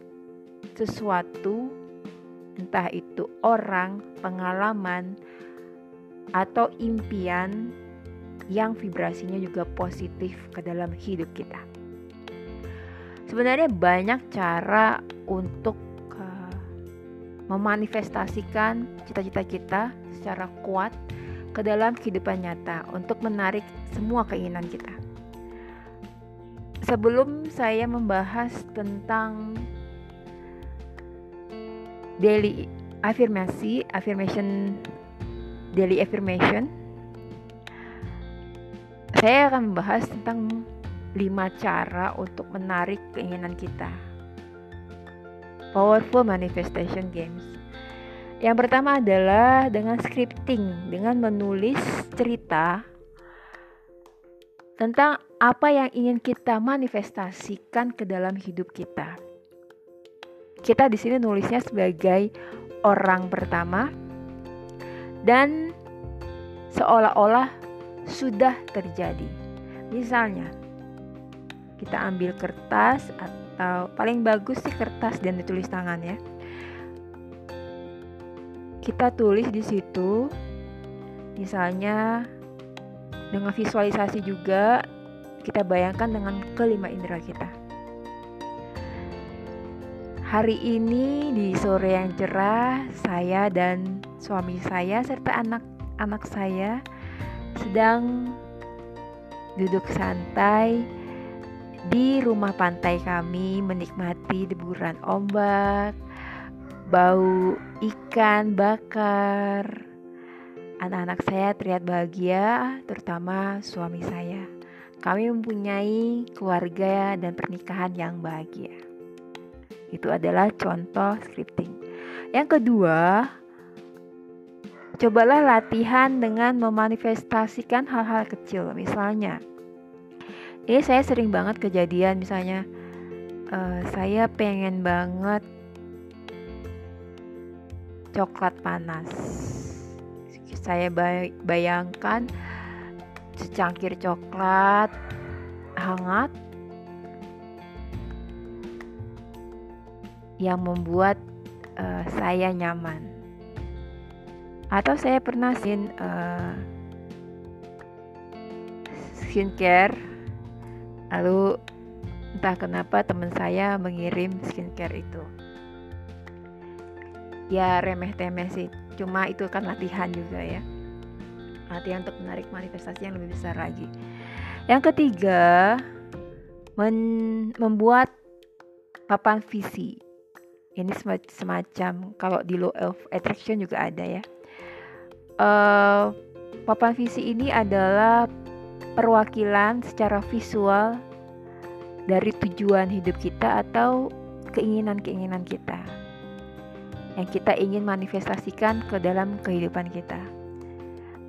sesuatu, entah itu orang, pengalaman, atau impian yang vibrasinya juga positif ke dalam hidup kita. Sebenarnya banyak cara untuk uh, memanifestasikan cita-cita kita secara kuat ke dalam kehidupan nyata untuk menarik semua keinginan kita. Sebelum saya membahas tentang daily affirmasi, affirmation daily affirmation, saya akan membahas tentang lima cara untuk menarik keinginan kita. Powerful Manifestation Games. Yang pertama adalah dengan scripting, dengan menulis cerita tentang apa yang ingin kita manifestasikan ke dalam hidup kita. Kita di sini nulisnya sebagai orang pertama dan seolah-olah sudah terjadi. Misalnya, kita ambil kertas atau paling bagus sih kertas dan ditulis tangan ya kita tulis di situ misalnya dengan visualisasi juga kita bayangkan dengan kelima indera kita. Hari ini di sore yang cerah saya dan suami saya serta anak-anak saya sedang duduk santai di rumah pantai kami menikmati deburan ombak bau ikan bakar. Anak-anak saya terlihat bahagia, terutama suami saya. Kami mempunyai keluarga dan pernikahan yang bahagia. Itu adalah contoh scripting. Yang kedua, cobalah latihan dengan memanifestasikan hal-hal kecil. Misalnya, ini saya sering banget kejadian misalnya uh, saya pengen banget coklat panas. Saya bayangkan secangkir coklat hangat yang membuat uh, saya nyaman. Atau saya pernah sin uh, skincare, lalu entah kenapa teman saya mengirim skincare itu ya remeh temeh sih. Cuma itu kan latihan juga ya. Latihan untuk menarik manifestasi yang lebih besar lagi. Yang ketiga men membuat papan visi. Ini semacam kalau di law of attraction juga ada ya. Uh, papan visi ini adalah perwakilan secara visual dari tujuan hidup kita atau keinginan-keinginan kita yang kita ingin manifestasikan ke dalam kehidupan kita.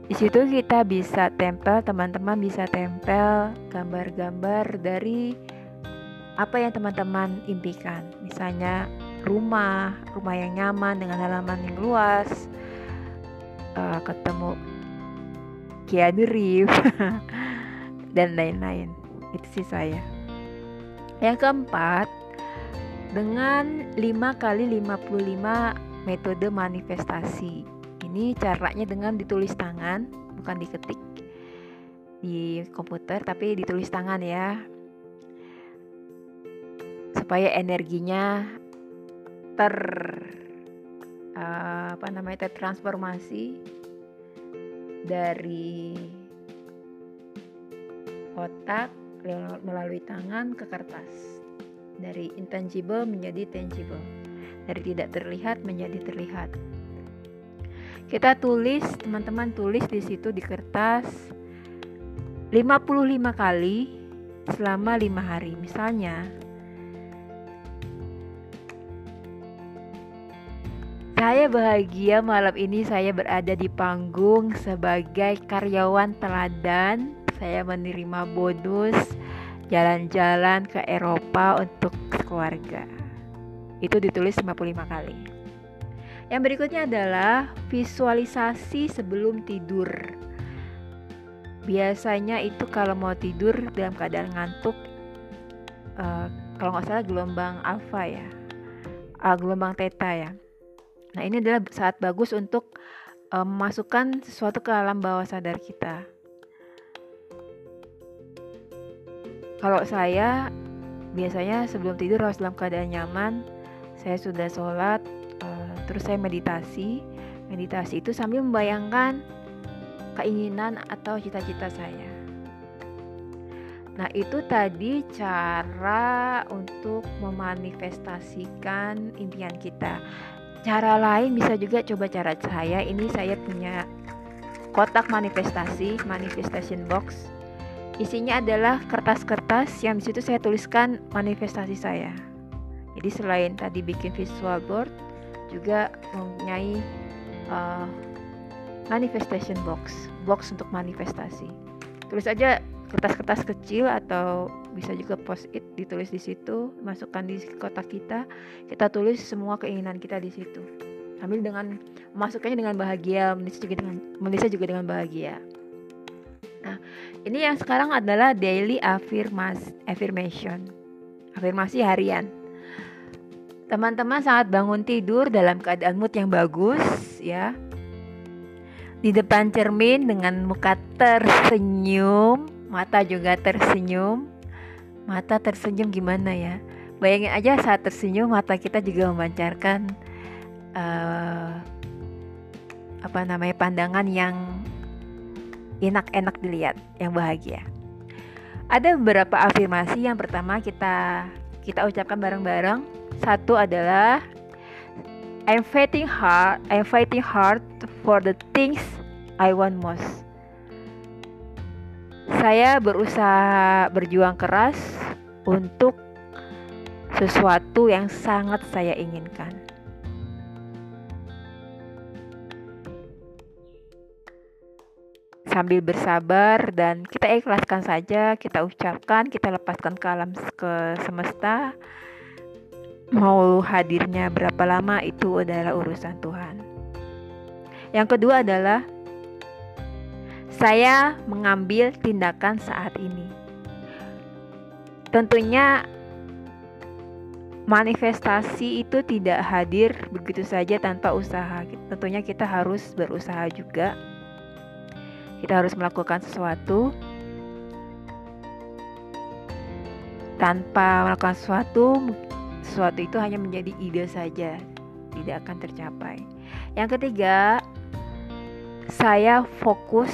Di situ kita bisa tempel, teman-teman bisa tempel gambar-gambar dari apa yang teman-teman impikan. Misalnya rumah, rumah yang nyaman dengan halaman yang luas, uh, ketemu Keanu Reeves *laughs* dan lain-lain. Itu sih saya. Yang keempat, dengan 5 kali 55 metode manifestasi. Ini caranya dengan ditulis tangan, bukan diketik di komputer, tapi ditulis tangan ya. Supaya energinya ter uh, apa namanya tertransformasi dari otak melalui tangan ke kertas dari intangible menjadi tangible dari tidak terlihat menjadi terlihat kita tulis teman-teman tulis di situ di kertas 55 kali selama lima hari misalnya Saya bahagia malam ini saya berada di panggung sebagai karyawan teladan. Saya menerima bonus jalan-jalan ke Eropa untuk keluarga. Itu ditulis 55 kali. Yang berikutnya adalah visualisasi sebelum tidur. Biasanya itu kalau mau tidur dalam keadaan ngantuk, uh, kalau nggak salah gelombang alfa ya, uh, gelombang theta ya Nah, ini adalah saat bagus untuk um, memasukkan sesuatu ke alam bawah sadar kita. Kalau saya biasanya sebelum tidur harus dalam keadaan nyaman, saya sudah sholat, uh, terus saya meditasi. Meditasi itu sambil membayangkan keinginan atau cita-cita saya. Nah, itu tadi cara untuk memanifestasikan impian kita cara lain bisa juga coba cara saya ini saya punya kotak manifestasi manifestation box isinya adalah kertas-kertas yang di situ saya tuliskan manifestasi saya. Jadi selain tadi bikin visual board juga mempunyai uh, manifestation box box untuk manifestasi. Tulis aja kertas-kertas kecil atau bisa juga post it ditulis di situ masukkan di kotak kita kita tulis semua keinginan kita di situ. Sambil dengan memasukkannya dengan bahagia menulis juga dengan menulisnya juga dengan bahagia ini yang sekarang adalah daily affirmas, affirmation. Afirmasi harian. Teman-teman saat bangun tidur dalam keadaan mood yang bagus ya. Di depan cermin dengan muka tersenyum mata juga tersenyum. Mata tersenyum gimana ya? Bayangin aja saat tersenyum mata kita juga memancarkan uh, apa namanya pandangan yang enak-enak dilihat yang bahagia. Ada beberapa afirmasi. Yang pertama kita kita ucapkan bareng-bareng. Satu adalah I'm fighting hard I'm fighting hard for the things I want most. Saya berusaha berjuang keras untuk sesuatu yang sangat saya inginkan. Sambil bersabar dan kita ikhlaskan saja, kita ucapkan, kita lepaskan ke alam ke semesta. Mau hadirnya berapa lama itu adalah urusan Tuhan. Yang kedua adalah saya mengambil tindakan saat ini. Tentunya manifestasi itu tidak hadir begitu saja tanpa usaha. Tentunya kita harus berusaha juga. Kita harus melakukan sesuatu tanpa melakukan sesuatu, sesuatu itu hanya menjadi ide saja, tidak akan tercapai. Yang ketiga, saya fokus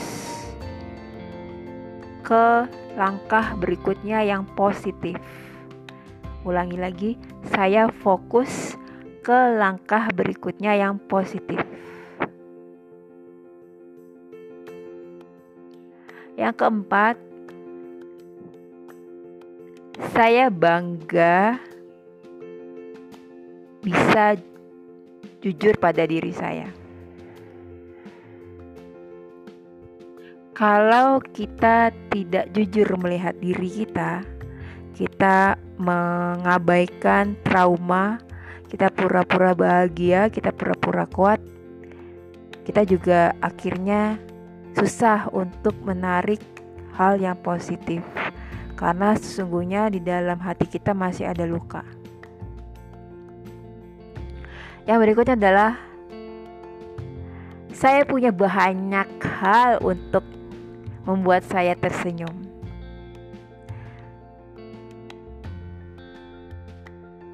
ke langkah berikutnya yang positif. Ulangi lagi, saya fokus ke langkah berikutnya yang positif. Yang keempat, saya bangga bisa jujur pada diri saya. Kalau kita tidak jujur melihat diri kita, kita mengabaikan trauma, kita pura-pura bahagia, kita pura-pura kuat, kita juga akhirnya susah untuk menarik hal yang positif karena sesungguhnya di dalam hati kita masih ada luka. Yang berikutnya adalah saya punya banyak hal untuk membuat saya tersenyum.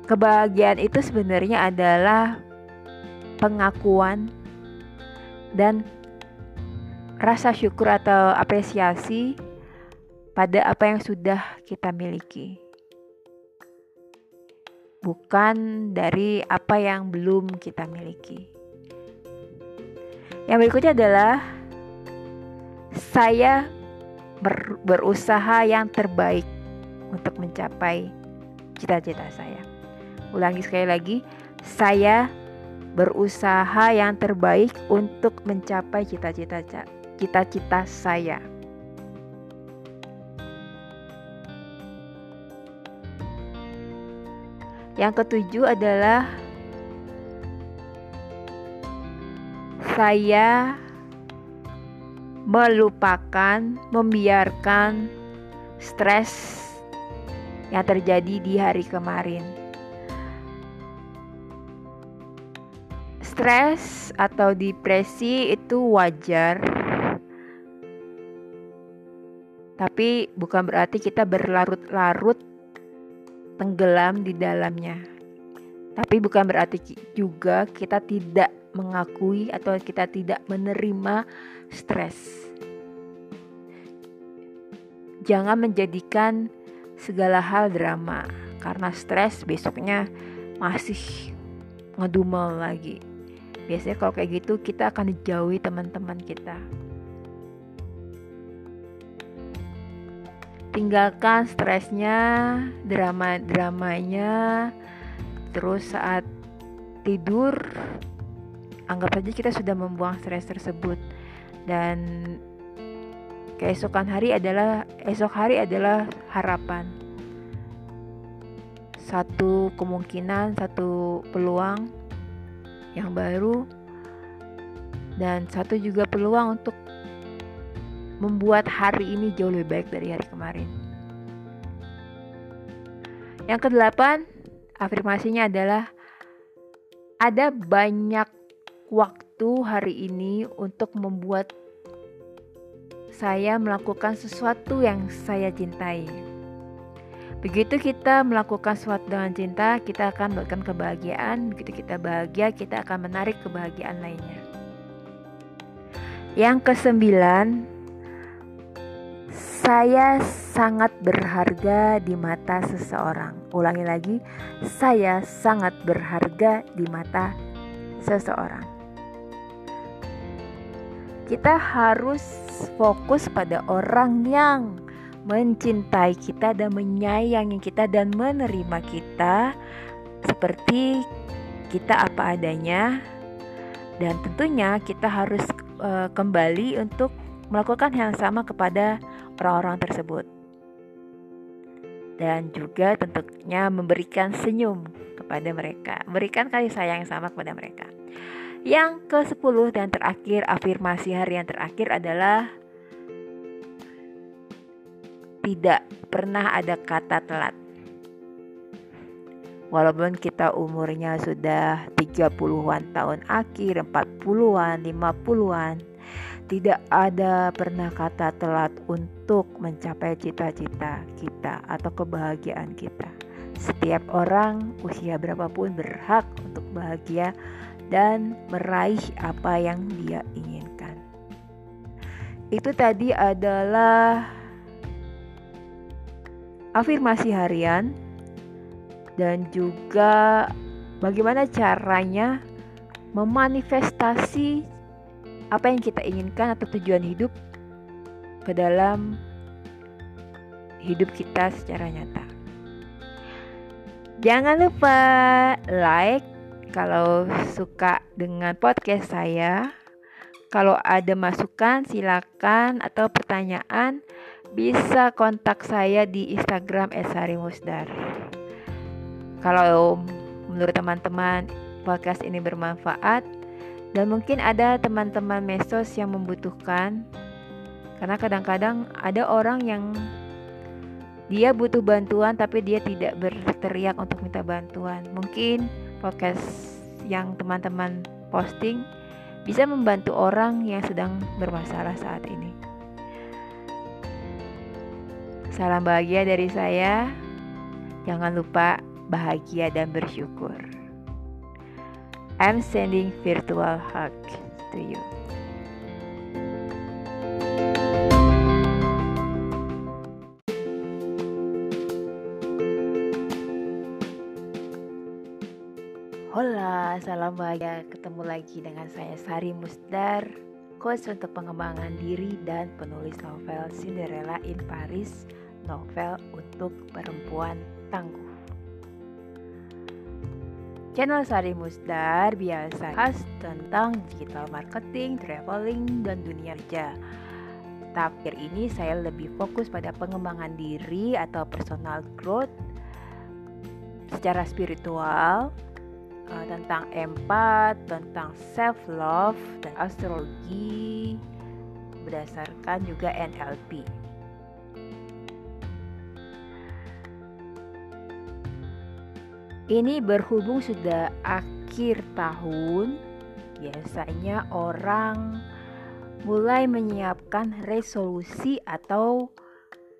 Kebahagiaan itu sebenarnya adalah pengakuan dan rasa syukur atau apresiasi pada apa yang sudah kita miliki. Bukan dari apa yang belum kita miliki. Yang berikutnya adalah saya ber, berusaha yang terbaik untuk mencapai cita-cita saya. Ulangi sekali lagi, saya berusaha yang terbaik untuk mencapai cita-cita cita-cita saya. Yang ketujuh adalah saya melupakan, membiarkan stres yang terjadi di hari kemarin. Stres atau depresi itu wajar, tapi bukan berarti kita berlarut-larut tenggelam di dalamnya. Tapi bukan berarti juga kita tidak mengakui atau kita tidak menerima stres. Jangan menjadikan segala hal drama karena stres besoknya masih ngedumel lagi. Biasanya kalau kayak gitu kita akan dijauhi teman-teman kita. Tinggalkan stresnya, drama-dramanya. Terus saat tidur anggap saja kita sudah membuang stres tersebut dan keesokan hari adalah esok hari adalah harapan. Satu kemungkinan, satu peluang yang baru dan satu juga peluang untuk membuat hari ini jauh lebih baik dari hari kemarin. Yang kedelapan, afirmasinya adalah ada banyak waktu hari ini untuk membuat saya melakukan sesuatu yang saya cintai. Begitu kita melakukan sesuatu dengan cinta, kita akan mendapatkan kebahagiaan. Begitu kita bahagia, kita akan menarik kebahagiaan lainnya. Yang kesembilan, saya sangat berharga di mata seseorang. Ulangi lagi, saya sangat berharga di mata seseorang. Kita harus fokus pada orang yang mencintai kita dan menyayangi kita dan menerima kita seperti kita apa adanya dan tentunya kita harus uh, kembali untuk melakukan yang sama kepada orang-orang tersebut. Dan juga tentunya memberikan senyum kepada mereka, memberikan kasih sayang yang sama kepada mereka. Yang ke-10 dan terakhir, afirmasi hari yang terakhir adalah tidak pernah ada kata telat. Walaupun kita umurnya sudah 30-an tahun akhir, 40-an, 50-an, tidak ada pernah kata telat untuk mencapai cita-cita kita atau kebahagiaan kita. Setiap orang usia berapapun berhak untuk bahagia dan meraih apa yang dia inginkan. Itu tadi adalah afirmasi harian dan juga bagaimana caranya memanifestasi apa yang kita inginkan atau tujuan hidup ke dalam hidup kita secara nyata. Jangan lupa like kalau suka dengan podcast saya. Kalau ada masukan silakan atau pertanyaan bisa kontak saya di Instagram @sarimusdar. Kalau menurut teman-teman podcast ini bermanfaat, dan mungkin ada teman-teman mesos yang membutuhkan karena kadang-kadang ada orang yang dia butuh bantuan tapi dia tidak berteriak untuk minta bantuan. Mungkin podcast yang teman-teman posting bisa membantu orang yang sedang bermasalah saat ini. Salam bahagia dari saya. Jangan lupa bahagia dan bersyukur. I'm sending virtual hug to you. Hola, salam bahagia. Ketemu lagi dengan saya Sari Musdar, coach untuk pengembangan diri dan penulis novel Cinderella in Paris, novel untuk perempuan tangguh. Channel Sari Musdar biasa khas tentang digital marketing, traveling, dan dunia kerja. Tapi ini saya lebih fokus pada pengembangan diri atau personal growth secara spiritual, uh, tentang empat, tentang self love dan astrologi berdasarkan juga NLP. Ini berhubung sudah akhir tahun, biasanya orang mulai menyiapkan resolusi atau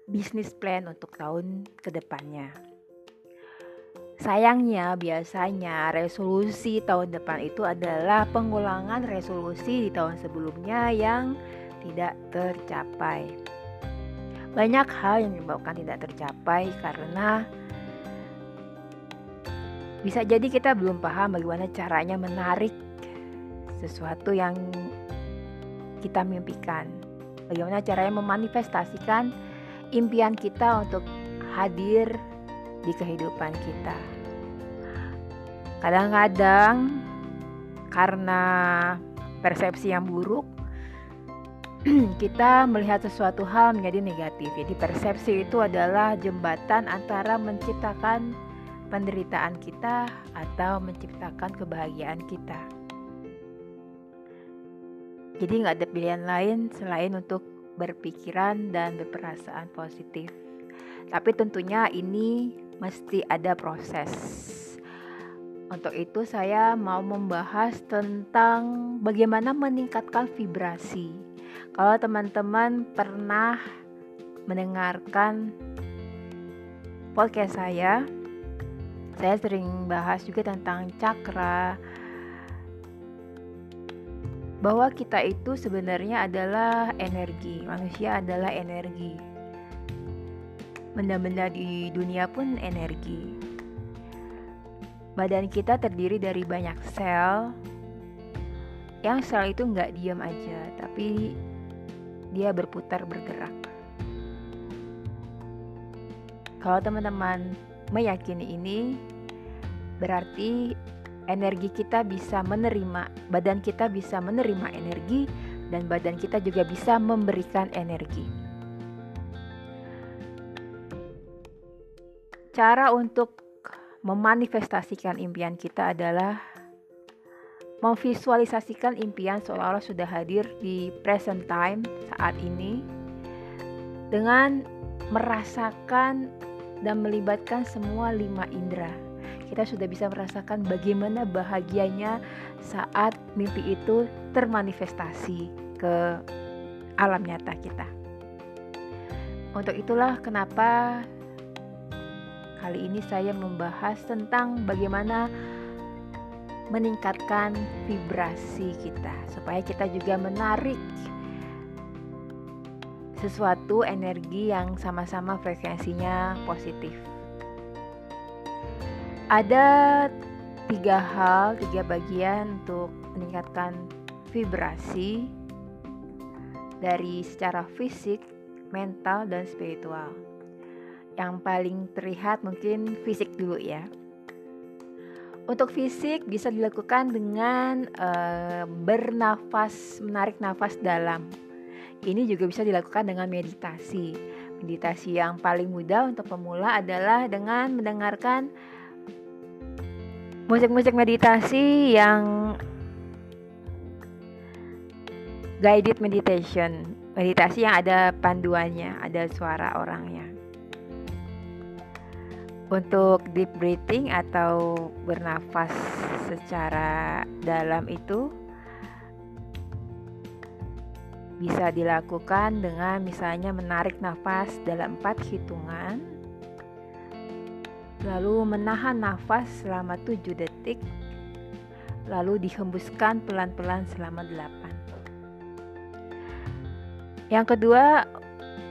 bisnis plan untuk tahun ke depannya. Sayangnya biasanya resolusi tahun depan itu adalah pengulangan resolusi di tahun sebelumnya yang tidak tercapai. Banyak hal yang menyebabkan tidak tercapai karena bisa jadi kita belum paham bagaimana caranya menarik sesuatu yang kita mimpikan. Bagaimana caranya memanifestasikan impian kita untuk hadir di kehidupan kita. Kadang-kadang karena persepsi yang buruk *clears throat* kita melihat sesuatu hal menjadi negatif. Jadi persepsi itu adalah jembatan antara menciptakan penderitaan kita atau menciptakan kebahagiaan kita. Jadi nggak ada pilihan lain selain untuk berpikiran dan berperasaan positif. Tapi tentunya ini mesti ada proses. Untuk itu saya mau membahas tentang bagaimana meningkatkan vibrasi. Kalau teman-teman pernah mendengarkan podcast saya, saya sering bahas juga tentang cakra. Bahwa kita itu sebenarnya adalah energi, manusia adalah energi benda-benda di dunia pun energi. Badan kita terdiri dari banyak sel, yang sel itu nggak diam aja, tapi dia berputar bergerak. Kalau teman-teman meyakini ini, berarti energi kita bisa menerima, badan kita bisa menerima energi, dan badan kita juga bisa memberikan energi. Cara untuk memanifestasikan impian kita adalah memvisualisasikan impian seolah-olah sudah hadir di present time saat ini dengan merasakan dan melibatkan semua lima indera. Kita sudah bisa merasakan bagaimana bahagianya saat mimpi itu termanifestasi ke alam nyata kita. Untuk itulah kenapa Kali ini saya membahas tentang bagaimana meningkatkan vibrasi kita supaya kita juga menarik sesuatu energi yang sama-sama frekuensinya positif. Ada tiga hal, tiga bagian untuk meningkatkan vibrasi dari secara fisik, mental, dan spiritual yang paling terlihat mungkin fisik dulu ya. Untuk fisik bisa dilakukan dengan uh, bernafas, menarik nafas dalam. Ini juga bisa dilakukan dengan meditasi. Meditasi yang paling mudah untuk pemula adalah dengan mendengarkan musik-musik meditasi yang guided meditation. Meditasi yang ada panduannya, ada suara orangnya. untuk deep breathing atau bernafas secara dalam itu bisa dilakukan dengan misalnya menarik nafas dalam empat hitungan lalu menahan nafas selama 7 detik lalu dihembuskan pelan-pelan selama 8 yang kedua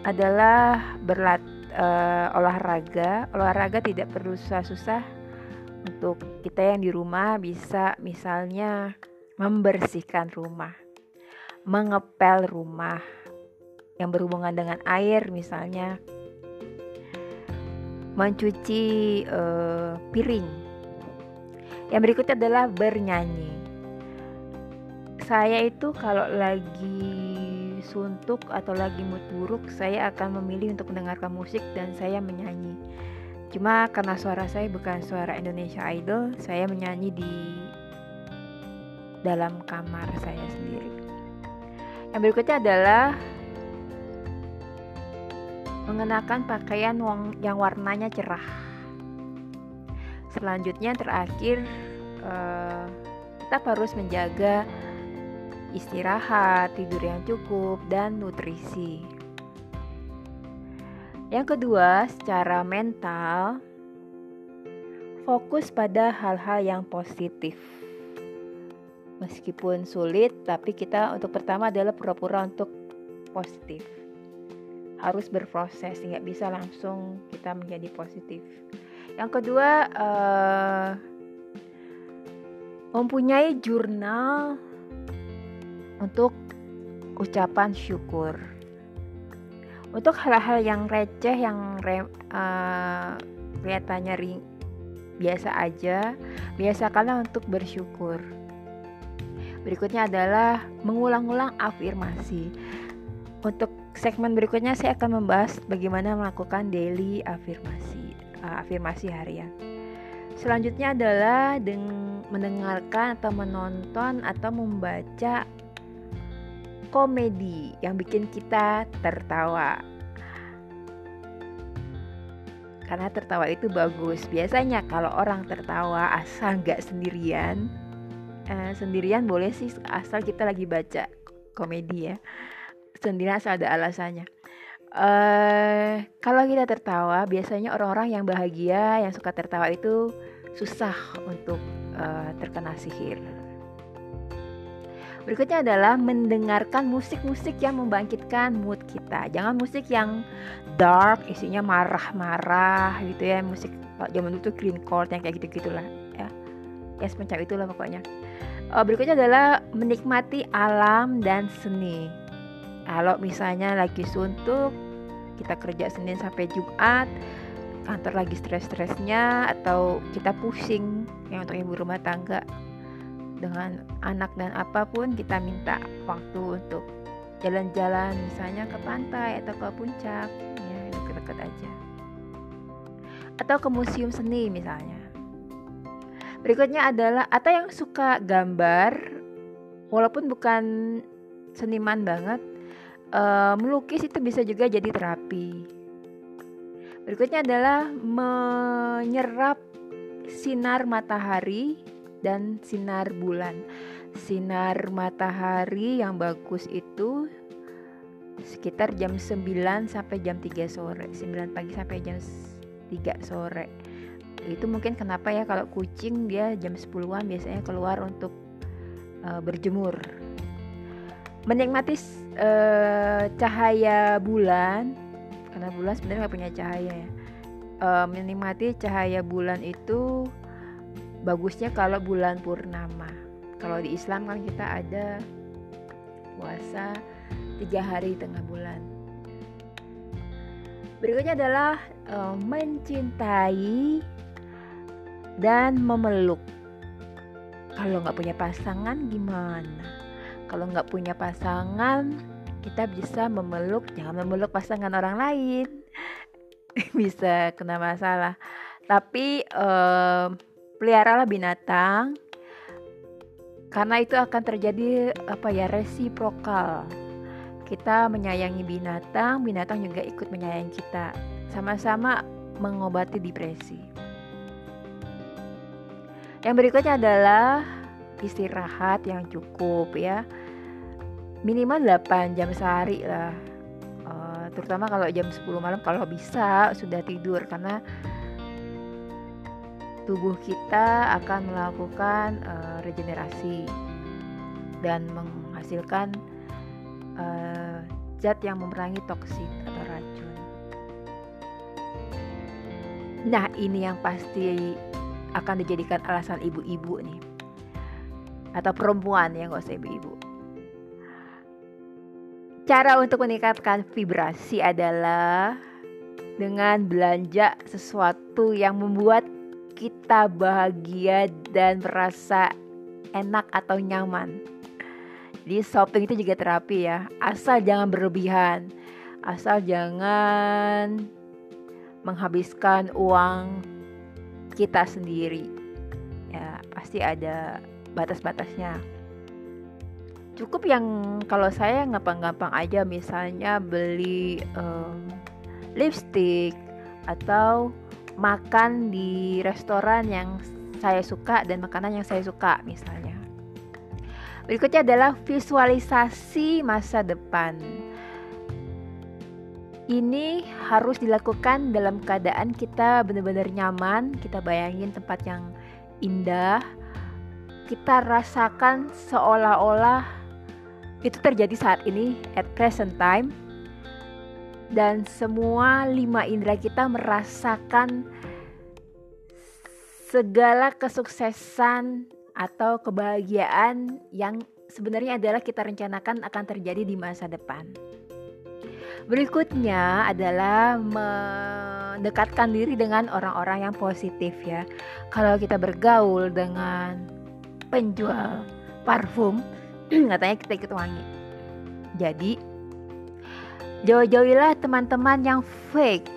adalah berlatih uh, olahraga. Olahraga tidak perlu susah-susah. Untuk kita yang di rumah bisa misalnya membersihkan rumah, mengepel rumah yang berhubungan dengan air misalnya mencuci uh, piring. Yang berikutnya adalah bernyanyi. Saya itu kalau lagi suntuk atau lagi mood buruk, saya akan memilih untuk mendengarkan musik dan saya menyanyi. Cuma karena suara saya bukan suara Indonesia Idol, saya menyanyi di dalam kamar saya sendiri. Yang berikutnya adalah mengenakan pakaian yang warnanya cerah. Selanjutnya terakhir kita harus menjaga istirahat, tidur yang cukup, dan nutrisi. Yang kedua, secara mental, fokus pada hal-hal yang positif. Meskipun sulit, tapi kita untuk pertama adalah pura-pura untuk positif. Harus berproses, nggak bisa langsung kita menjadi positif. Yang kedua, uh, mempunyai jurnal untuk ucapan syukur. Untuk hal-hal yang receh yang re, uh, kelihatannya ring, biasa aja, biasakanlah untuk bersyukur. Berikutnya adalah mengulang-ulang afirmasi. Untuk segmen berikutnya saya akan membahas bagaimana melakukan daily afirmasi, uh, afirmasi harian. Selanjutnya adalah mendengarkan atau menonton atau membaca komedi yang bikin kita tertawa. Karena tertawa itu bagus. Biasanya kalau orang tertawa asal nggak sendirian, eh, sendirian boleh sih asal kita lagi baca komedi ya. Sendirian asal ada alasannya. Uh, kalau kita tertawa, biasanya orang-orang yang bahagia, yang suka tertawa itu susah untuk uh, terkena sihir. Berikutnya adalah mendengarkan musik-musik yang membangkitkan mood kita. Jangan musik yang dark, isinya marah-marah gitu ya. Musik zaman tuh green chord yang kayak gitu-gitulah ya. Ya semacam itulah pokoknya. Oh, berikutnya adalah menikmati alam dan seni. Kalau misalnya lagi suntuk, kita kerja Senin sampai Jumat, kantor lagi stres-stresnya atau kita pusing yang untuk ibu rumah tangga dengan anak dan apa pun kita minta waktu untuk jalan-jalan misalnya ke pantai atau ke puncak ya dekat-dekat aja atau ke museum seni misalnya berikutnya adalah atau yang suka gambar walaupun bukan seniman banget uh, melukis itu bisa juga jadi terapi berikutnya adalah menyerap sinar matahari dan sinar bulan. Sinar matahari yang bagus itu sekitar jam 9 sampai jam 3 sore, 9 pagi sampai jam 3 sore. Itu mungkin kenapa ya kalau kucing dia jam 10-an biasanya keluar untuk uh, berjemur. Menikmati uh, cahaya bulan karena bulan sebenarnya nggak punya cahaya ya. Uh, menikmati cahaya bulan itu bagusnya kalau bulan purnama kalau di Islam kan kita ada puasa tiga hari tengah bulan berikutnya adalah uh, mencintai dan memeluk. Kalau nggak punya pasangan gimana? Kalau nggak punya pasangan kita bisa memeluk jangan memeluk pasangan orang lain. *laughs* Bisa kena masalah. Tapi uh, peliharalah binatang karena itu akan terjadi apa ya resiprokal. Kita menyayangi binatang binatang juga ikut menyayangi kita. Sama-sama mengobati depresi. Yang berikutnya adalah istirahat yang cukup ya. Minimal 8 jam sehari lah. Uh, terutama kalau jam 10 malam kalau bisa sudah tidur karena tubuh kita akan melakukan uh, regenerasi dan menghasilkan uh, zat yang memerangi toksin atau racun. Nah, ini yang pasti akan dijadikan alasan ibu-ibu nih. Atau perempuan yang gak usah ibu-ibu. Cara untuk meningkatkan vibrasi adalah dengan belanja sesuatu yang membuat kita bahagia dan merasa enak atau nyaman. Jadi shopping itu juga terapi ya, asal jangan berlebihan, asal jangan menghabiskan uang kita sendiri. Ya pasti ada batas-batasnya. Cukup yang kalau saya gampang-gampang aja misalnya beli um, lipstick atau makan di restoran yang saya suka dan makanan yang saya suka misalnya. Berikutnya adalah visualisasi masa depan ini harus dilakukan dalam keadaan kita benar-benar nyaman, kita bayangin tempat yang indah, kita rasakan seolah-olah itu terjadi saat ini at present time. Dan semua lima indera kita merasakan segala kesuksesan atau kebahagiaan yang sebenarnya adalah kita rencanakan akan terjadi di masa depan. Berikutnya adalah mendekatkan diri dengan orang-orang yang positif ya. Kalau kita bergaul dengan penjual parfum, *clears throat* katanya kita ikut wangi. Jadi jauh-jauhilah teman-teman yang fake,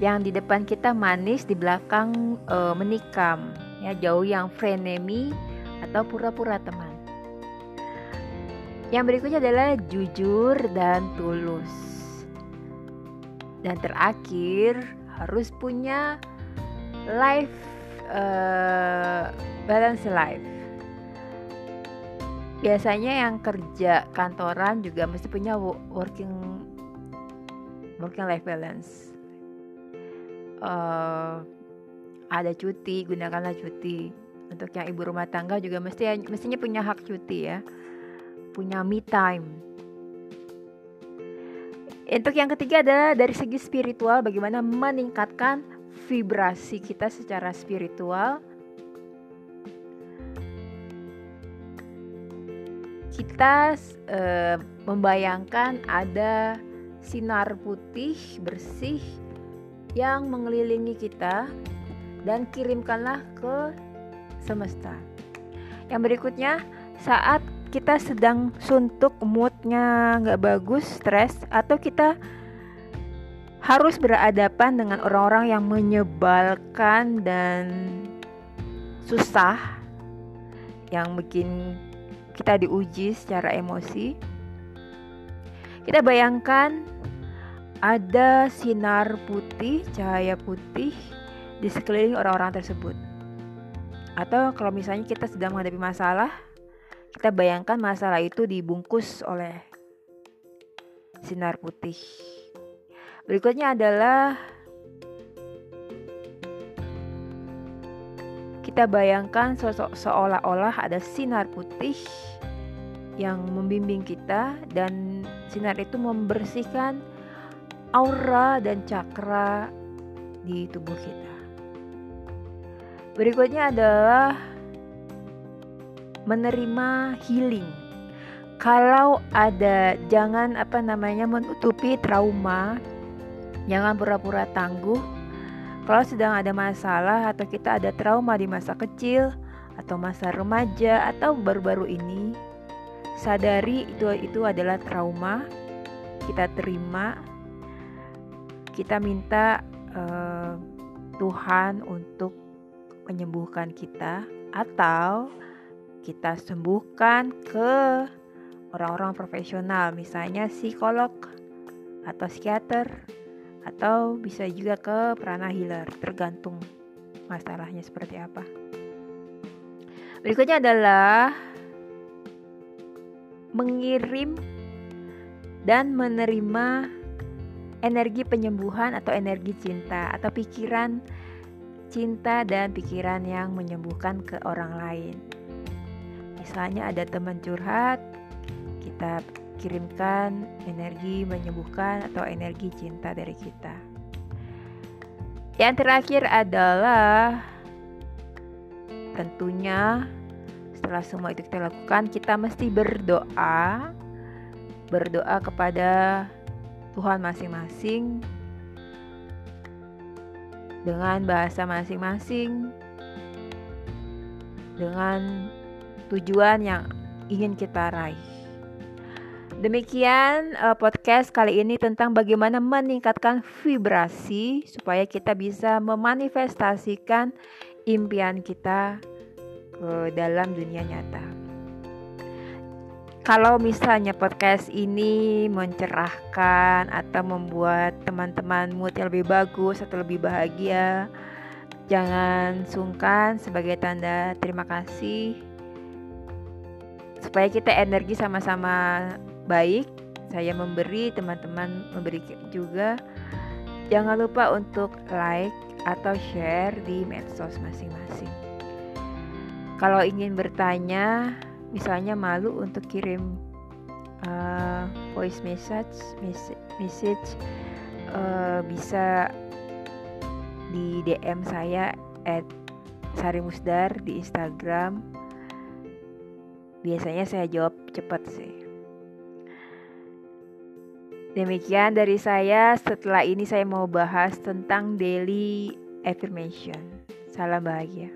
yang di depan kita manis, di belakang uh, menikam. Ya, jauh yang frenemy atau pura-pura teman. Yang berikutnya adalah jujur dan tulus. Dan terakhir harus punya life uh, balance life. Biasanya yang kerja kantoran juga mesti punya working working life balance. Uh, ada cuti, gunakanlah cuti. Untuk yang ibu rumah tangga juga mesti mestinya punya hak cuti ya. Punya me time untuk yang ketiga adalah dari segi spiritual bagaimana meningkatkan vibrasi kita secara spiritual. Kita e, membayangkan ada sinar putih bersih yang mengelilingi kita dan kirimkanlah ke semesta. Yang berikutnya, saat kita sedang suntuk moodnya nggak bagus stres atau kita harus berhadapan dengan orang-orang yang menyebalkan dan susah yang bikin kita diuji secara emosi? Kita bayangkan ada sinar putih cahaya putih di sekeliling orang-orang tersebut. Atau kalau misalnya kita sedang menghadapi masalah kita bayangkan masalah itu dibungkus oleh sinar putih. Berikutnya adalah kita bayangkan sosok seolah-olah ada sinar putih yang membimbing kita dan sinar itu membersihkan aura dan cakra di tubuh kita. Berikutnya adalah menerima healing. Kalau ada jangan apa namanya menutupi trauma, jangan pura-pura tangguh. Kalau sedang ada masalah atau kita ada trauma di masa kecil atau masa remaja atau baru-baru ini, sadari itu itu adalah trauma. Kita terima, kita minta uh, Tuhan untuk menyembuhkan kita atau kita sembuhkan ke orang-orang profesional, misalnya psikolog atau psikiater atau bisa juga ke prana healer tergantung masalahnya seperti apa berikutnya adalah mengirim dan menerima energi penyembuhan atau energi cinta atau pikiran cinta dan pikiran yang menyembuhkan ke orang lain. Misalnya ada teman curhat, kita kirimkan energi menyembuhkan atau energi cinta dari kita. Yang terakhir adalah tentunya setelah semua itu kita lakukan, kita mesti berdoa berdoa kepada Tuhan masing-masing dengan bahasa masing-masing dengan tujuan yang ingin kita raih. Demikian uh, podcast kali ini tentang bagaimana meningkatkan vibrasi supaya kita bisa memanifestasikan impian kita ke dalam dunia nyata. Kalau misalnya podcast ini mencerahkan atau membuat teman-teman mood yang lebih bagus atau lebih bahagia, jangan sungkan sebagai tanda terima kasih supaya kita energi sama-sama baik. Saya memberi, teman-teman memberi juga. Jangan lupa untuk like atau share di medsos masing-masing. Kalau ingin bertanya, misalnya malu untuk kirim uh, voice message message, uh, bisa di DM saya at Sarimusdar di Instagram biasanya saya jawab cepat sih. Demikian dari saya. Setelah ini saya mau bahas tentang daily affirmation. Salam bahagia.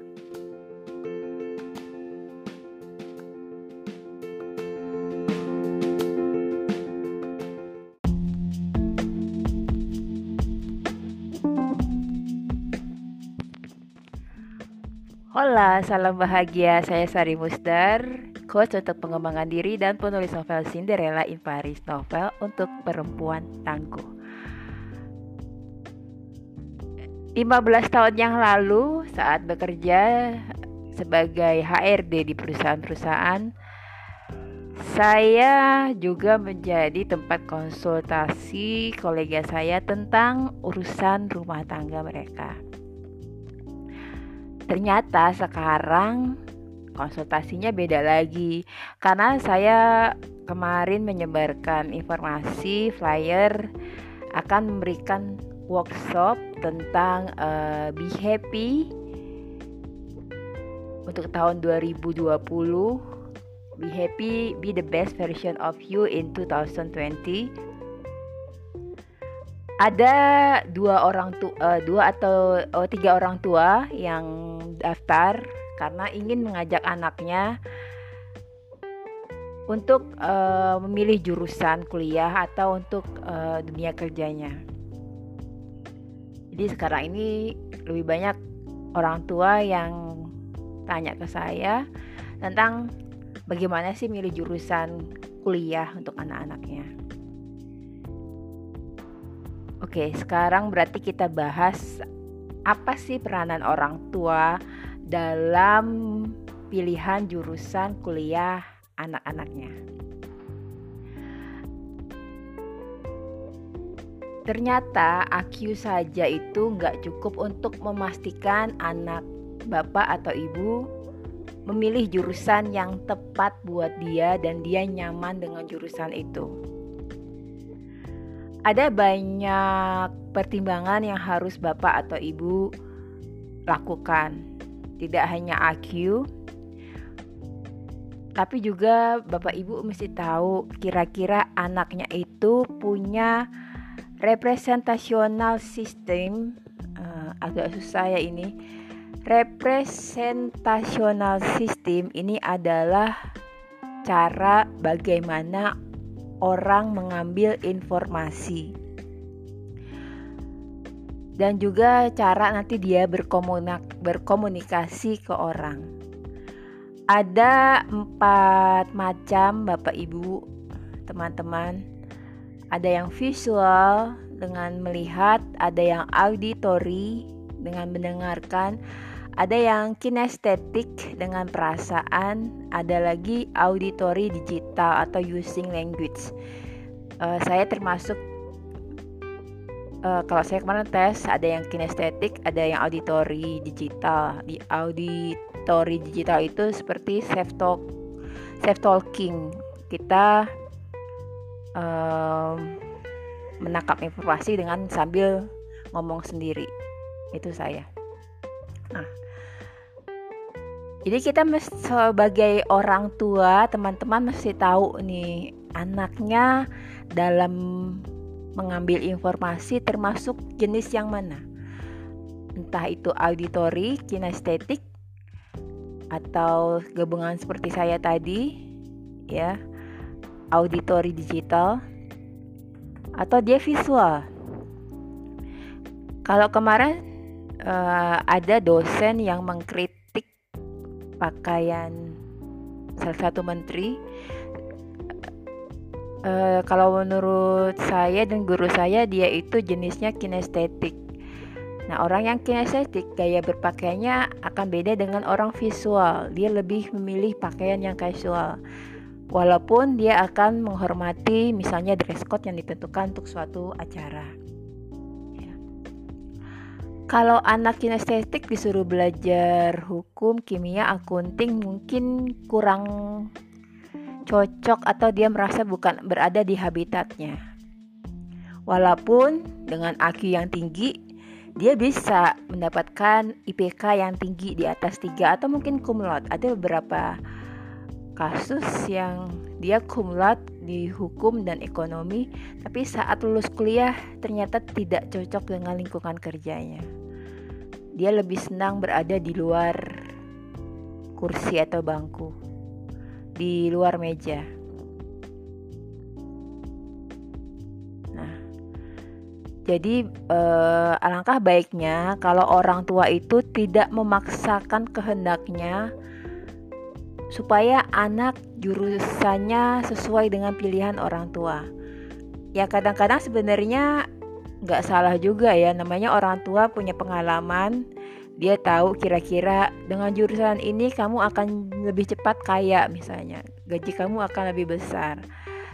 Hola, salam bahagia. Saya Sari Musdar, coach untuk pengembangan diri dan penulis novel Cinderella in Paris novel untuk perempuan tangguh. 15 tahun yang lalu saat bekerja sebagai HRD di perusahaan-perusahaan saya juga menjadi tempat konsultasi kolega saya tentang urusan rumah tangga mereka. Ternyata sekarang konsultasinya beda lagi. Karena saya kemarin menyebarkan informasi flyer akan memberikan workshop tentang uh, be happy untuk tahun 2020 be happy be the best version of you in 2020 ada dua orang tua uh, dua atau oh, tiga orang tua yang daftar karena ingin mengajak anaknya untuk uh, memilih jurusan kuliah atau untuk uh, dunia kerjanya. Jadi sekarang ini lebih banyak orang tua yang tanya ke saya tentang bagaimana sih milih jurusan kuliah untuk anak-anaknya. Oke, sekarang berarti kita bahas apa sih peranan orang tua dalam pilihan jurusan kuliah anak-anaknya. Ternyata AQ saja itu nggak cukup untuk memastikan anak bapak atau ibu memilih jurusan yang tepat buat dia dan dia nyaman dengan jurusan itu ada banyak pertimbangan yang harus Bapak atau Ibu lakukan. Tidak hanya AQ, tapi juga Bapak Ibu mesti tahu kira-kira anaknya itu punya representasional sistem uh, agak susah ya ini. Representasional sistem ini adalah cara bagaimana orang mengambil informasi dan juga cara nanti dia berkomunikasi ke orang. Ada empat macam Bapak Ibu, teman-teman. Ada yang visual, dengan melihat, ada yang auditory dengan mendengarkan, ada yang kinestetik dengan perasaan, ada lagi auditory digital atau using language. Uh, saya termasuk uh, kalau saya kemarin tes ada yang kinestetik, ada yang auditory digital. Di auditory digital itu seperti self talk, self talking. Kita uh, menangkap informasi dengan sambil ngomong sendiri. Itu saya. Nah, jadi kita sebagai orang tua, teman-teman mesti tahu nih anaknya dalam mengambil informasi termasuk jenis yang mana. Entah itu auditory, kinestetik atau gabungan seperti saya tadi ya. Auditory digital atau dia visual. Kalau kemarin uh, ada dosen yang mengkritik pakaian salah satu menteri uh, kalau menurut saya dan guru saya dia itu jenisnya kinestetik Nah, orang yang kinestetik gaya berpakaiannya akan beda dengan orang visual. Dia lebih memilih pakaian yang casual. Walaupun dia akan menghormati misalnya dress code yang ditentukan untuk suatu acara. Kalau anak kinestetik disuruh belajar hukum, kimia, akunting mungkin kurang cocok atau dia merasa bukan berada di habitatnya. Walaupun dengan IQ yang tinggi, dia bisa mendapatkan IPK yang tinggi di atas 3 atau mungkin kumlot. Ada beberapa kasus yang dia kumlot di hukum dan ekonomi, tapi saat lulus kuliah ternyata tidak cocok dengan lingkungan kerjanya. Dia lebih senang berada di luar kursi atau bangku, di luar meja. Nah, jadi eh, alangkah baiknya kalau orang tua itu tidak memaksakan kehendaknya supaya anak jurusannya sesuai dengan pilihan orang tua. Ya kadang-kadang sebenarnya nggak salah juga ya namanya orang tua punya pengalaman dia tahu kira-kira dengan jurusan ini kamu akan lebih cepat kaya misalnya. Gaji kamu akan lebih besar.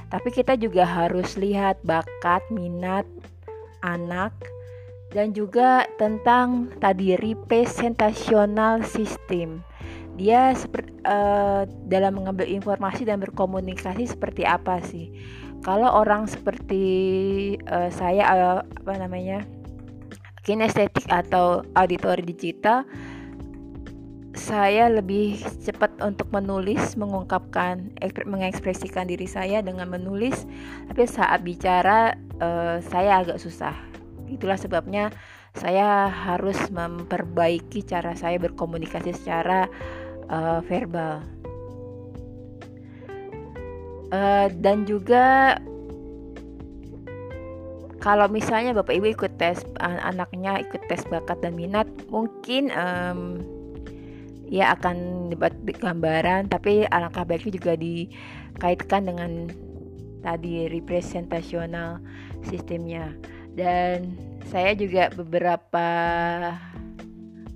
Tapi kita juga harus lihat bakat minat anak dan juga tentang tadi representational system. Dia seperti uh, dalam mengambil informasi dan berkomunikasi seperti apa sih? Kalau orang seperti uh, saya uh, apa namanya kinestetik atau auditori digital saya lebih cepat untuk menulis, mengungkapkan, mengekspresikan diri saya dengan menulis. Tapi saat bicara, uh, saya agak susah. Itulah sebabnya saya harus memperbaiki cara saya berkomunikasi secara uh, verbal. Uh, dan juga kalau misalnya bapak ibu ikut tes anaknya ikut tes bakat dan minat mungkin um, ya akan dapat gambaran tapi alangkah baiknya juga dikaitkan dengan tadi representasional sistemnya. Dan saya juga beberapa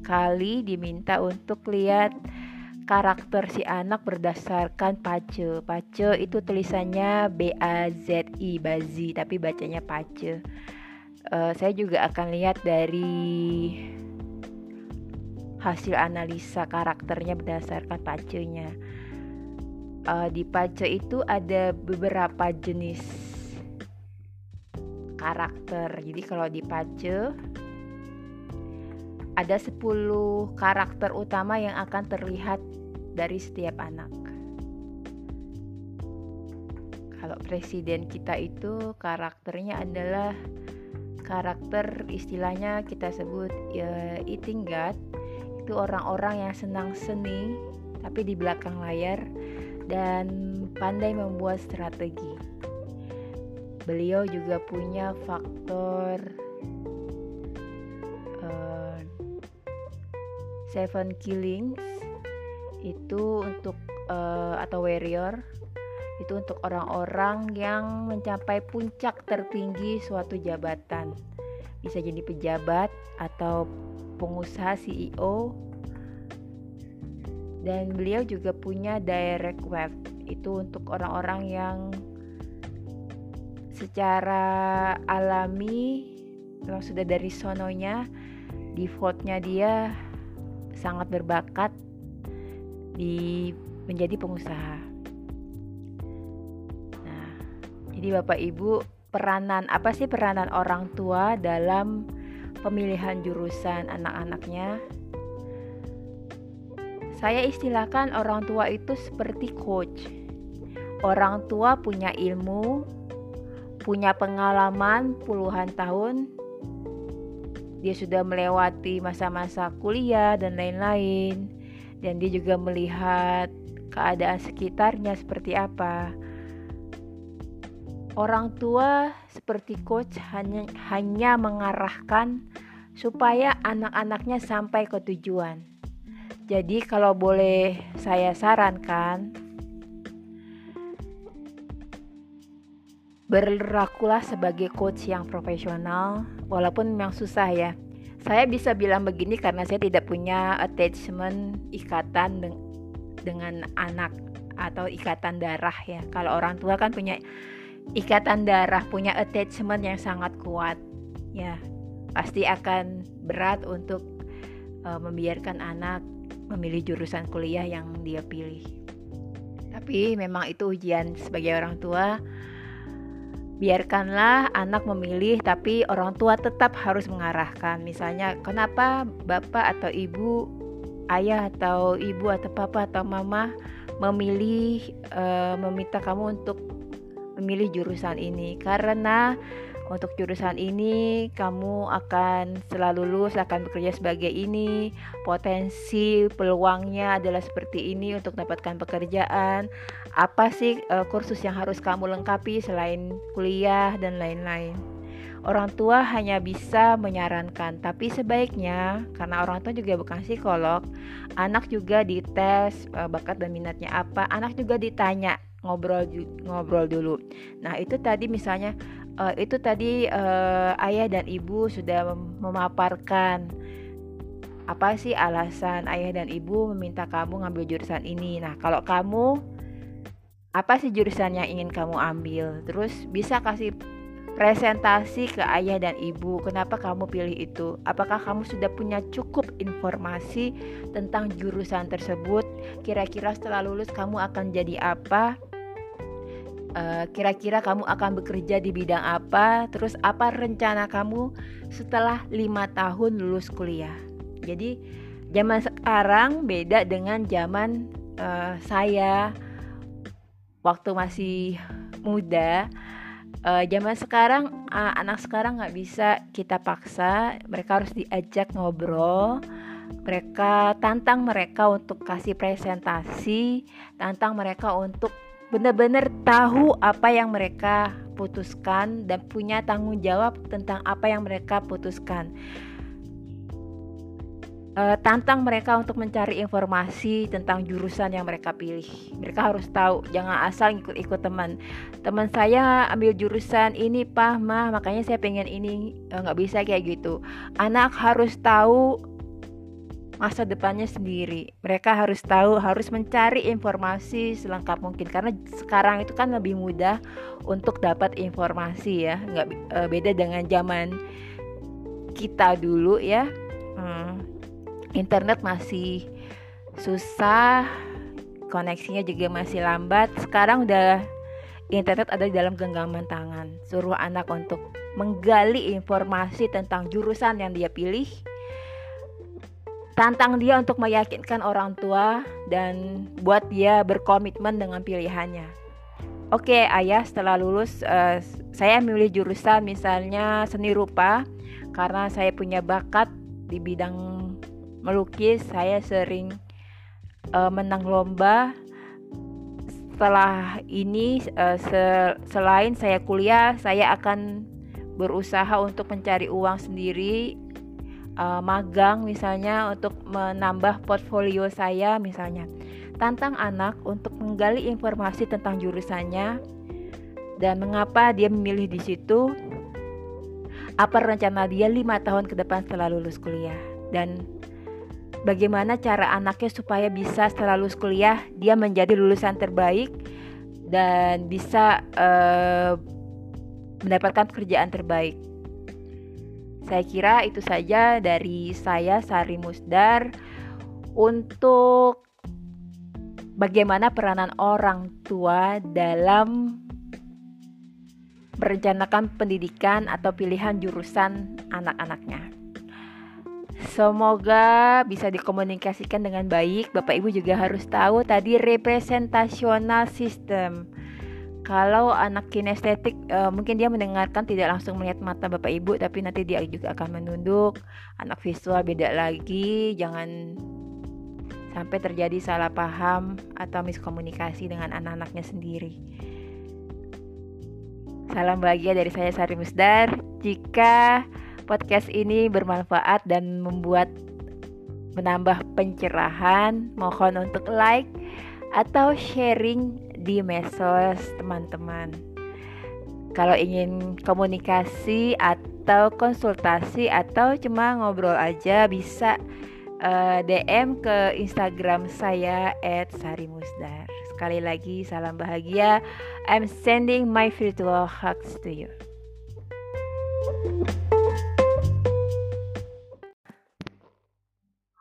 kali diminta untuk lihat karakter si anak berdasarkan pace. Pace itu tulisannya B A Z I Bazi tapi bacanya pace. Uh, saya juga akan lihat dari hasil analisa karakternya berdasarkan pacenya. Uh, di pace itu ada beberapa jenis karakter. Jadi kalau di pace ada 10 karakter utama yang akan terlihat dari setiap anak. Kalau presiden kita itu karakternya adalah karakter istilahnya kita sebut ya, eating god itu orang-orang yang senang seni tapi di belakang layar dan pandai membuat strategi. Beliau juga punya faktor Seven Killings itu untuk uh, atau Warrior Itu untuk orang-orang yang mencapai puncak tertinggi suatu jabatan. Bisa jadi pejabat atau pengusaha CEO. Dan beliau juga punya direct web. Itu untuk orang-orang yang secara alami memang sudah dari sononya defaultnya dia sangat berbakat di menjadi pengusaha. Nah, jadi Bapak Ibu, peranan apa sih peranan orang tua dalam pemilihan jurusan anak-anaknya? Saya istilahkan orang tua itu seperti coach. Orang tua punya ilmu, punya pengalaman puluhan tahun dia sudah melewati masa-masa kuliah dan lain-lain dan dia juga melihat keadaan sekitarnya seperti apa. Orang tua seperti coach hanya hanya mengarahkan supaya anak-anaknya sampai ke tujuan. Jadi kalau boleh saya sarankan berlakulah sebagai coach yang profesional walaupun memang susah ya. Saya bisa bilang begini karena saya tidak punya attachment ikatan de dengan anak atau ikatan darah ya. Kalau orang tua kan punya ikatan darah punya attachment yang sangat kuat ya. Pasti akan berat untuk uh, membiarkan anak memilih jurusan kuliah yang dia pilih. Tapi memang itu ujian sebagai orang tua biarkanlah anak memilih tapi orang tua tetap harus mengarahkan. Misalnya kenapa bapak atau ibu ayah atau ibu atau papa atau mama memilih uh, meminta kamu untuk memilih jurusan ini? Karena untuk jurusan ini kamu akan selalu lulus akan bekerja sebagai ini. Potensi peluangnya adalah seperti ini untuk dapatkan pekerjaan apa sih uh, kursus yang harus kamu lengkapi selain kuliah dan lain-lain? Orang tua hanya bisa menyarankan tapi sebaiknya karena orang tua juga bukan psikolog anak juga dites uh, bakat dan minatnya apa anak juga ditanya ngobrol ngobrol dulu. Nah itu tadi misalnya uh, itu tadi ayah dan ibu sudah memaparkan. Apa sih alasan ayah dan ibu meminta kamu ngambil jurusan ini. Nah, kalau kamu apa sih jurusan yang ingin kamu ambil? Terus bisa kasih presentasi ke ayah dan ibu kenapa kamu pilih itu? Apakah kamu sudah punya cukup informasi tentang jurusan tersebut? Kira-kira setelah lulus kamu akan jadi apa? Eh, kira-kira kamu akan bekerja di bidang apa, terus apa rencana kamu setelah lima tahun lulus kuliah. Jadi zaman sekarang beda dengan zaman uh, saya waktu masih muda. Uh, zaman sekarang uh, anak sekarang nggak bisa kita paksa, mereka harus diajak ngobrol mereka tantang mereka untuk kasih presentasi, tantang mereka untuk benar-benar tahu apa yang mereka putuskan dan punya tanggung jawab tentang apa yang mereka putuskan. E, tantang mereka untuk mencari informasi tentang jurusan yang mereka pilih. Mereka harus tahu, jangan asal ikut-ikut teman. Teman saya ambil jurusan ini, pah, mah, makanya saya pengen ini, eh, nggak bisa kayak gitu. Anak harus tahu masa depannya sendiri. Mereka harus tahu, harus mencari informasi selengkap mungkin karena sekarang itu kan lebih mudah untuk dapat informasi ya, nggak e, beda dengan zaman kita dulu ya. Hmm, internet masih susah, koneksinya juga masih lambat. Sekarang udah internet ada di dalam genggaman tangan. Suruh anak untuk menggali informasi tentang jurusan yang dia pilih tantang dia untuk meyakinkan orang tua dan buat dia berkomitmen dengan pilihannya. Oke, ayah setelah lulus uh, saya memilih jurusan misalnya seni rupa karena saya punya bakat di bidang melukis. Saya sering uh, menang lomba. Setelah ini uh, se selain saya kuliah, saya akan berusaha untuk mencari uang sendiri uh, magang misalnya untuk menambah portfolio saya misalnya. Tantang anak untuk menggali informasi tentang jurusannya dan mengapa dia memilih di situ. Apa rencana dia lima tahun ke depan setelah lulus kuliah dan bagaimana cara anaknya supaya bisa setelah lulus kuliah dia menjadi lulusan terbaik dan bisa uh, mendapatkan pekerjaan terbaik. Saya kira itu saja dari saya Sari Musdar untuk bagaimana peranan orang tua dalam merencanakan pendidikan atau pilihan jurusan anak-anaknya. Semoga bisa dikomunikasikan dengan baik. Bapak Ibu juga harus tahu tadi representasional system kalau anak kinestetik uh, mungkin dia mendengarkan tidak langsung melihat mata Bapak Ibu tapi nanti dia juga akan menunduk. Anak visual beda lagi, jangan sampai terjadi salah paham atau miskomunikasi dengan anak-anaknya sendiri. Salam bahagia dari saya Sari Musdar. Jika podcast ini bermanfaat dan membuat menambah pencerahan, mohon untuk like atau sharing di medsos teman-teman. Kalau ingin komunikasi atau konsultasi atau cuma ngobrol aja bisa uh, eh, DM ke Instagram saya @sarimusdar. Sekali lagi salam bahagia. I'm sending my virtual hugs to you.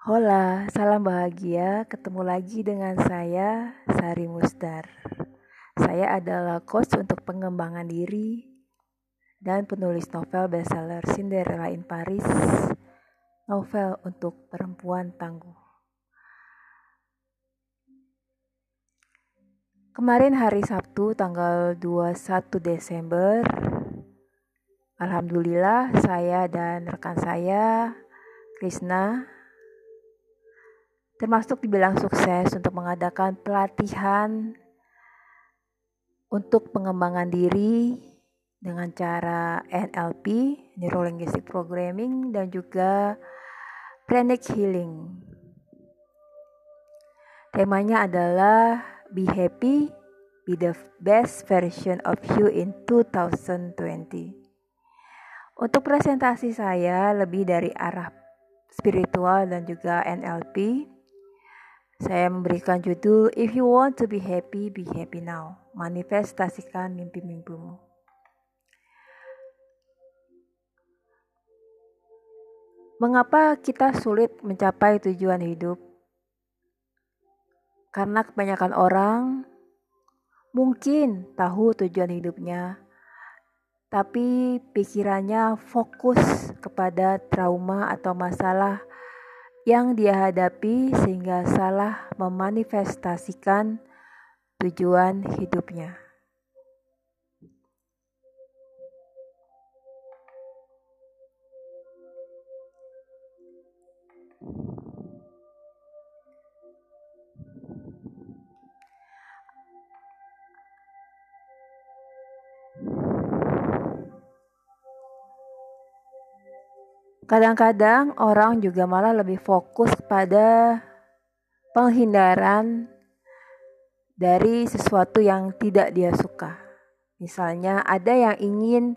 Hola, salam bahagia. Ketemu lagi dengan saya, Sari Musdar. Saya adalah coach untuk pengembangan diri dan penulis novel bestseller Cinderella in Paris, novel untuk perempuan tangguh. Kemarin hari Sabtu tanggal 21 Desember, Alhamdulillah saya dan rekan saya, Krishna, termasuk dibilang sukses untuk mengadakan pelatihan untuk pengembangan diri dengan cara NLP, Neuro Linguistic Programming, dan juga Pranic Healing. Temanya adalah Be Happy, Be the Best Version of You in 2020. Untuk presentasi saya lebih dari arah spiritual dan juga NLP, saya memberikan judul If you want to be happy, be happy now. Manifestasikan mimpi-mimpimu. Mengapa kita sulit mencapai tujuan hidup? Karena kebanyakan orang mungkin tahu tujuan hidupnya, tapi pikirannya fokus kepada trauma atau masalah yang dia hadapi sehingga salah memanifestasikan tujuan hidupnya. Kadang-kadang orang juga malah lebih fokus pada penghindaran dari sesuatu yang tidak dia suka. Misalnya ada yang ingin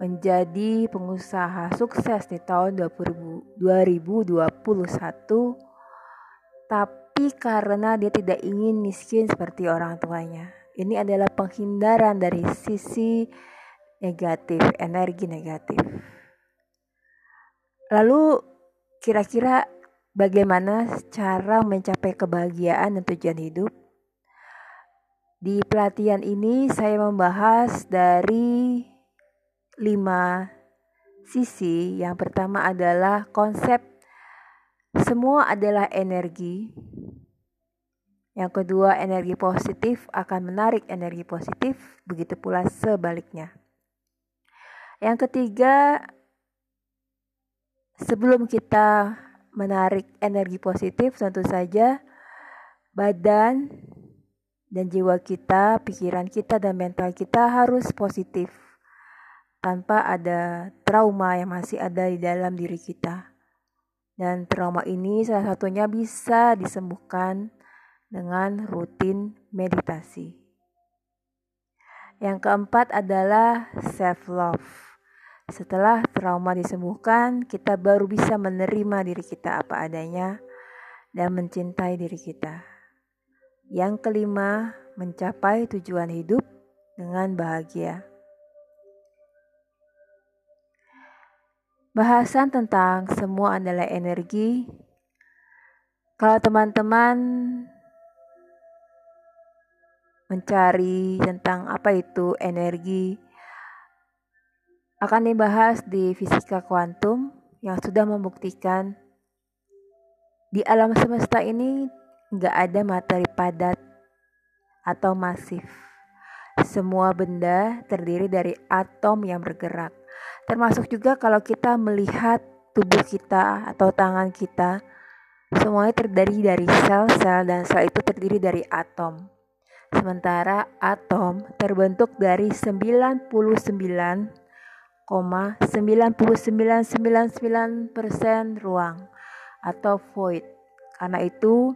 menjadi pengusaha sukses di tahun 2021 tapi karena dia tidak ingin miskin seperti orang tuanya. Ini adalah penghindaran dari sisi negatif, energi negatif. Lalu kira-kira bagaimana cara mencapai kebahagiaan dan tujuan hidup? Di pelatihan ini saya membahas dari lima sisi. Yang pertama adalah konsep semua adalah energi. Yang kedua, energi positif akan menarik energi positif, begitu pula sebaliknya. Yang ketiga, Sebelum kita menarik energi positif, tentu saja badan dan jiwa kita, pikiran kita, dan mental kita harus positif tanpa ada trauma yang masih ada di dalam diri kita. Dan trauma ini salah satunya bisa disembuhkan dengan rutin meditasi. Yang keempat adalah self love. Setelah trauma disembuhkan, kita baru bisa menerima diri kita apa adanya dan mencintai diri kita. Yang kelima, mencapai tujuan hidup dengan bahagia. Bahasan tentang semua adalah energi. Kalau teman-teman mencari tentang apa itu energi, akan dibahas di fisika kuantum yang sudah membuktikan di alam semesta ini nggak ada materi padat atau masif. Semua benda terdiri dari atom yang bergerak. Termasuk juga kalau kita melihat tubuh kita atau tangan kita, semuanya terdiri dari sel-sel dan sel itu terdiri dari atom. Sementara atom terbentuk dari 99,99999% ruang atau void. Karena itu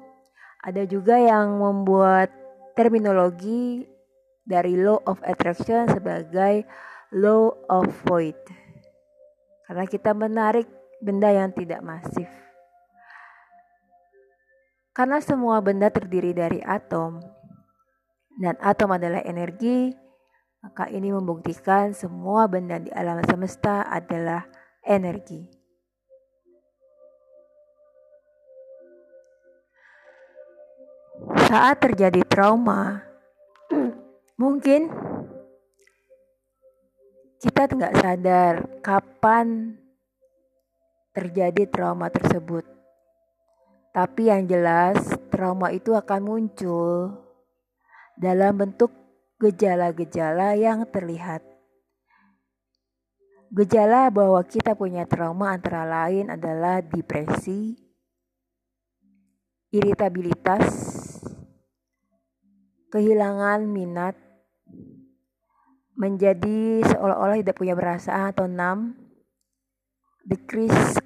ada juga yang membuat terminologi dari law of attraction sebagai law of void. Karena kita menarik benda yang tidak masif. Karena semua benda terdiri dari atom, dan atom adalah energi, maka ini membuktikan semua benda di alam semesta adalah energi. Saat terjadi trauma, mungkin kita nggak sadar kapan terjadi trauma tersebut. Tapi yang jelas, trauma itu akan muncul dalam bentuk gejala-gejala yang terlihat. Gejala bahwa kita punya trauma antara lain adalah depresi, iritabilitas, kehilangan minat, menjadi seolah-olah tidak punya perasaan atau enam decrease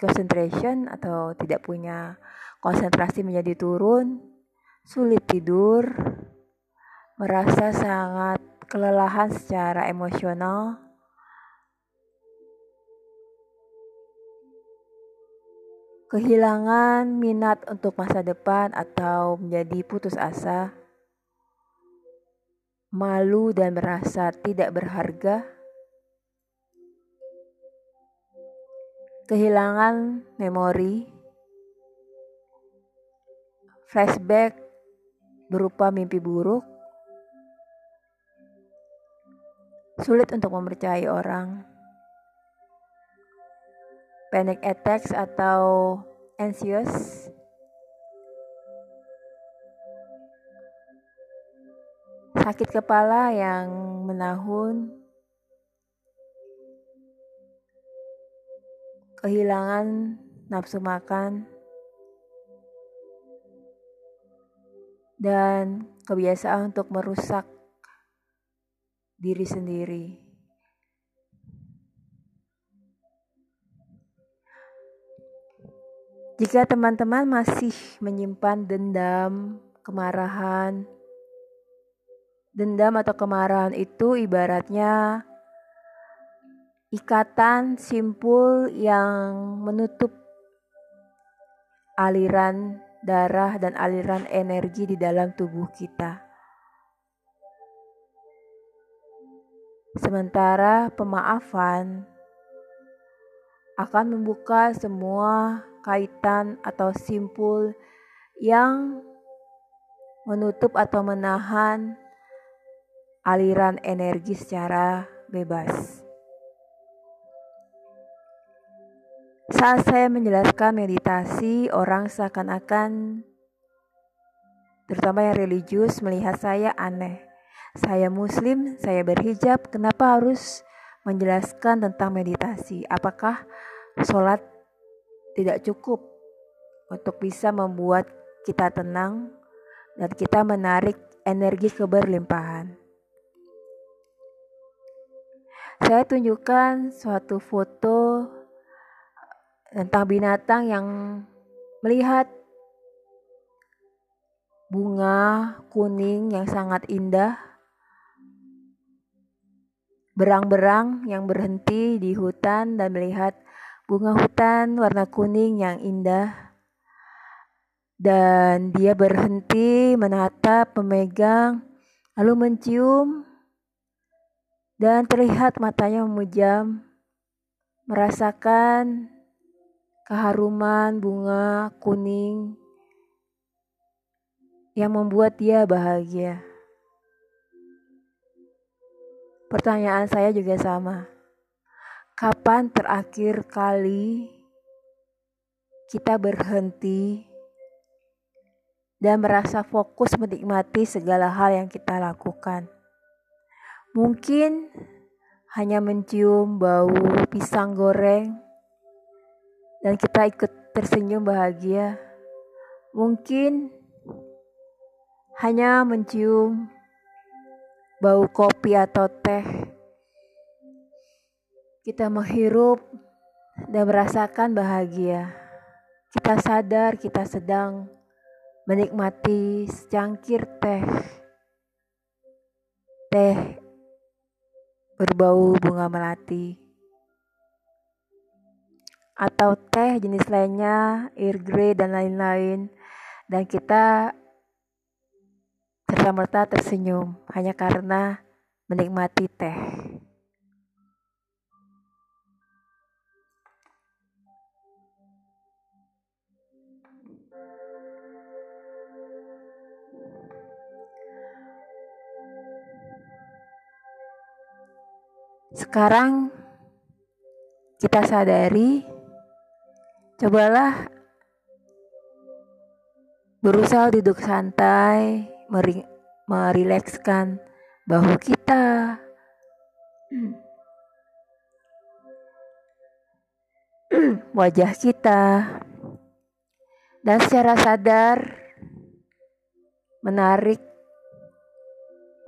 concentration atau tidak punya konsentrasi menjadi turun sulit tidur merasa sangat kelelahan secara emosional. Kehilangan minat untuk masa depan atau menjadi putus asa. Malu dan merasa tidak berharga, kehilangan memori, flashback berupa mimpi buruk, sulit untuk mempercayai orang, panic attacks atau anxious, sakit kepala yang menahun, kehilangan nafsu makan, dan kebiasaan untuk merusak diri sendiri. Jika teman-teman masih menyimpan dendam, kemarahan, Dendam atau kemarahan itu ibaratnya ikatan simpul yang menutup aliran darah dan aliran energi di dalam tubuh kita. Sementara pemaafan akan membuka semua kaitan atau simpul yang menutup atau menahan aliran energi secara bebas. Saat saya menjelaskan meditasi, orang seakan-akan, terutama yang religius, melihat saya aneh. Saya Muslim, saya berhijab, kenapa harus menjelaskan tentang meditasi? Apakah sholat tidak cukup untuk bisa membuat kita tenang dan kita menarik energi keberlimpahan? saya tunjukkan suatu foto tentang binatang yang melihat bunga kuning yang sangat indah, berang-berang yang berhenti di hutan dan melihat bunga hutan warna kuning yang indah. Dan dia berhenti menatap, memegang, lalu mencium, dan terlihat matanya memejam, merasakan keharuman bunga kuning yang membuat dia bahagia. Pertanyaan saya juga sama. Kapan terakhir kali kita berhenti dan merasa fokus menikmati segala hal yang kita lakukan? Mungkin hanya mencium bau pisang goreng dan kita ikut tersenyum bahagia. Mungkin hanya mencium bau kopi atau teh. Kita menghirup dan merasakan bahagia. Kita sadar kita sedang menikmati secangkir teh. Teh berbau bunga melati. Atau teh jenis lainnya, Earl Grey dan lain-lain. Dan kita serta-merta tersenyum hanya karena menikmati teh. Sekarang kita sadari, cobalah berusaha duduk santai, merilekskan bahu kita. *clears throat* wajah kita dan secara sadar menarik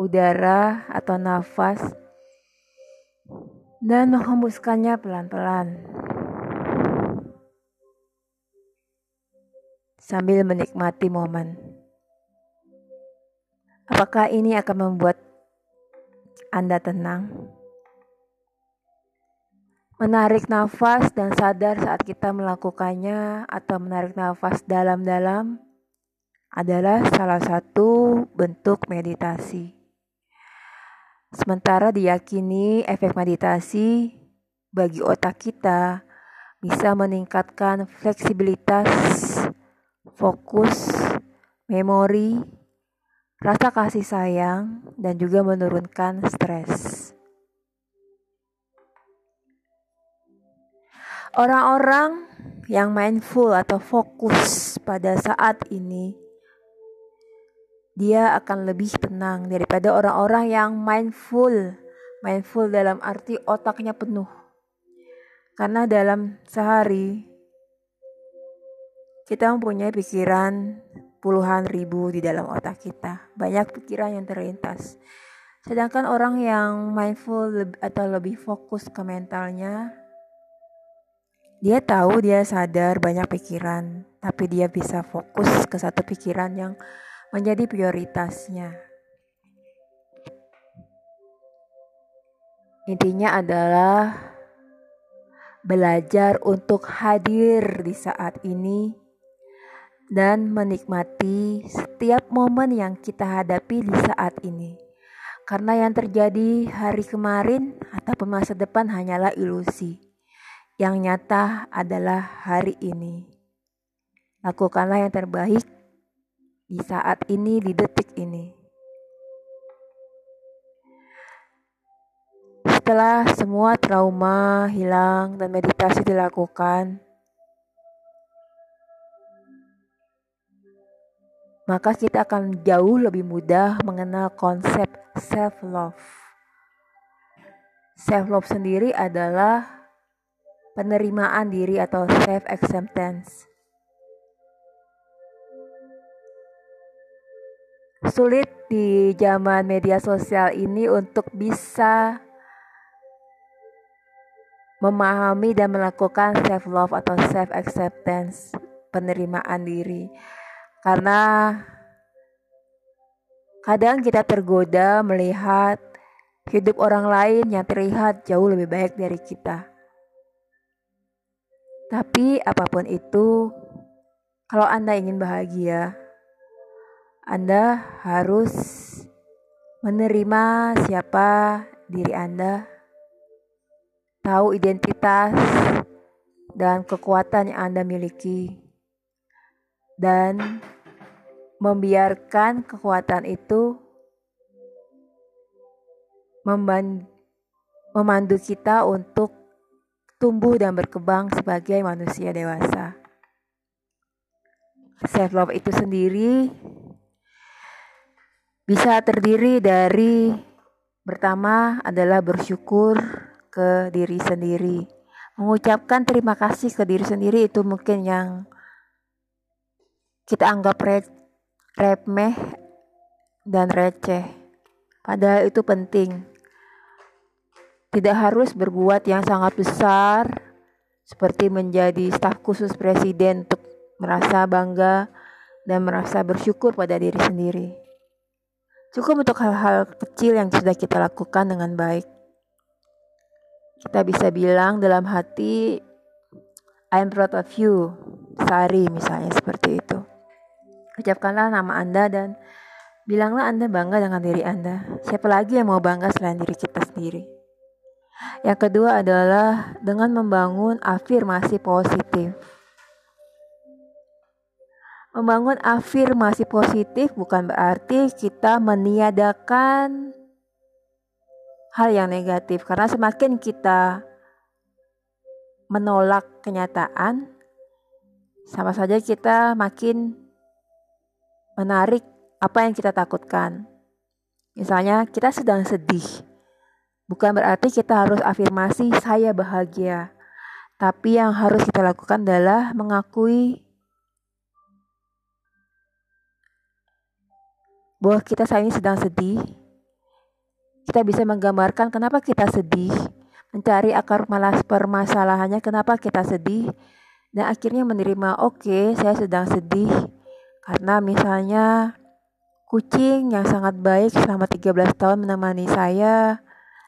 udara atau nafas dan menghembuskannya pelan-pelan sambil menikmati momen. Apakah ini akan membuat Anda tenang? Menarik nafas dan sadar saat kita melakukannya atau menarik nafas dalam-dalam adalah salah satu bentuk meditasi. Sementara diyakini efek meditasi bagi otak kita bisa meningkatkan fleksibilitas, fokus, memori, rasa kasih sayang, dan juga menurunkan stres. Orang-orang yang mindful atau fokus pada saat ini, dia akan lebih tenang daripada orang-orang yang mindful. Mindful dalam arti otaknya penuh. Karena dalam sehari kita mempunyai pikiran puluhan ribu di dalam otak kita. Banyak pikiran yang terlintas. Sedangkan orang yang mindful atau lebih fokus ke mentalnya, dia tahu dia sadar banyak pikiran, tapi dia bisa fokus ke satu pikiran yang menjadi prioritasnya. Intinya adalah belajar untuk hadir di saat ini dan menikmati setiap momen yang kita hadapi di saat ini. Karena yang terjadi hari kemarin atau masa depan hanyalah ilusi. Yang nyata adalah hari ini. Lakukanlah yang terbaik di saat ini, di detik ini. Setelah semua trauma hilang dan meditasi dilakukan, maka kita akan jauh lebih mudah mengenal konsep self love. Self love sendiri adalah penerimaan diri atau self acceptance. Sulit di zaman media sosial ini untuk bisa memahami dan melakukan self love atau self acceptance, penerimaan diri karena Kadang kita tergoda melihat hidup orang lain yang terlihat jauh lebih baik dari kita. Tapi apa pun itu, kalau Anda ingin bahagia, Anda harus menerima siapa diri Anda, tahu identitas dan kekuatan yang Anda miliki, dan membiarkan kekuatan itu memandu kita untuk tumbuh dan berkembang sebagai manusia dewasa. Self love itu sendiri bisa terdiri dari pertama adalah bersyukur ke diri sendiri. Mengucapkan terima kasih ke diri sendiri itu mungkin yang kita anggap remeh dan receh. Padahal itu penting. Tidak harus berbuat yang sangat besar seperti menjadi staf khusus presiden untuk merasa bangga dan merasa bersyukur pada diri sendiri. Cukup untuk hal-hal kecil yang sudah kita lakukan dengan baik. Kita bisa bilang dalam hati, I'm proud of you, Sari misalnya seperti itu. Ucapkanlah nama Anda dan bilanglah Anda bangga dengan diri Anda. Siapa lagi yang mau bangga selain diri kita sendiri? Yang kedua adalah dengan membangun afirmasi positif. Membangun afirmasi positif bukan berarti kita meniadakan hal yang negatif karena semakin kita menolak kenyataan sama saja kita makin menarik apa yang kita takutkan. Misalnya, kita sedang sedih. Bukan berarti kita harus afirmasi saya bahagia. Tapi yang harus kita lakukan adalah mengakui bahwa kita saat ini sedang sedih. Kita bisa menggambarkan kenapa kita sedih, mencari akar malas permasalahannya kenapa kita sedih, dan akhirnya menerima oke okay, saya sedang sedih karena misalnya kucing yang sangat baik selama 13 tahun menemani saya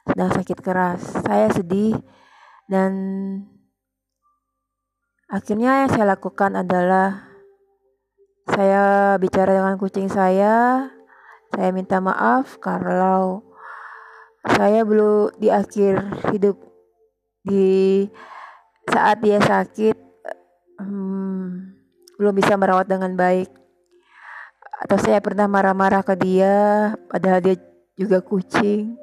sedang sakit keras. Saya sedih dan akhirnya yang saya lakukan adalah saya bicara dengan kucing saya. Saya minta maaf kalau saya belum di akhir hidup di saat dia sakit hmm, belum bisa merawat dengan baik atau saya pernah marah-marah ke dia padahal dia juga kucing.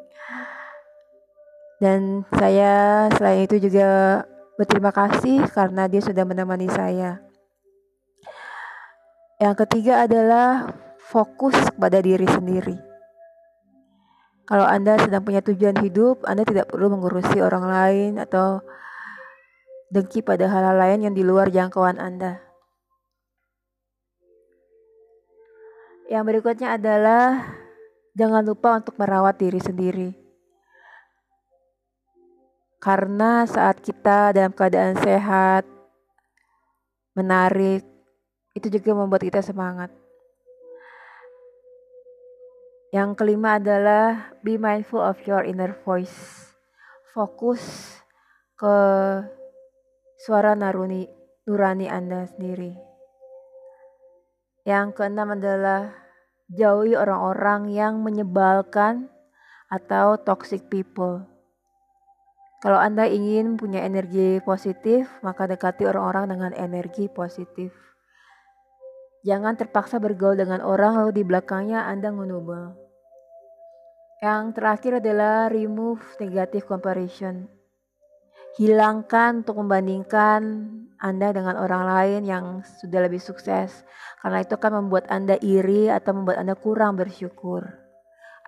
Dan saya selain itu juga berterima kasih karena dia sudah menemani saya. Yang ketiga adalah fokus kepada diri sendiri. Kalau Anda sedang punya tujuan hidup, Anda tidak perlu mengurusi orang lain atau dengki pada hal-hal lain yang di luar jangkauan Anda. Yang berikutnya adalah jangan lupa untuk merawat diri sendiri. Karena saat kita dalam keadaan sehat, menarik, itu juga membuat kita semangat. Yang kelima adalah be mindful of your inner voice. Fokus ke suara naruni, nurani Anda sendiri. Yang keenam adalah jauhi orang-orang yang menyebalkan atau toxic people. Kalau Anda ingin punya energi positif, maka dekati orang-orang dengan energi positif. Jangan terpaksa bergaul dengan orang lalu di belakangnya Anda ngunubel. Yang terakhir adalah remove negative comparison hilangkan untuk membandingkan Anda dengan orang lain yang sudah lebih sukses. Karena itu akan membuat Anda iri atau membuat Anda kurang bersyukur.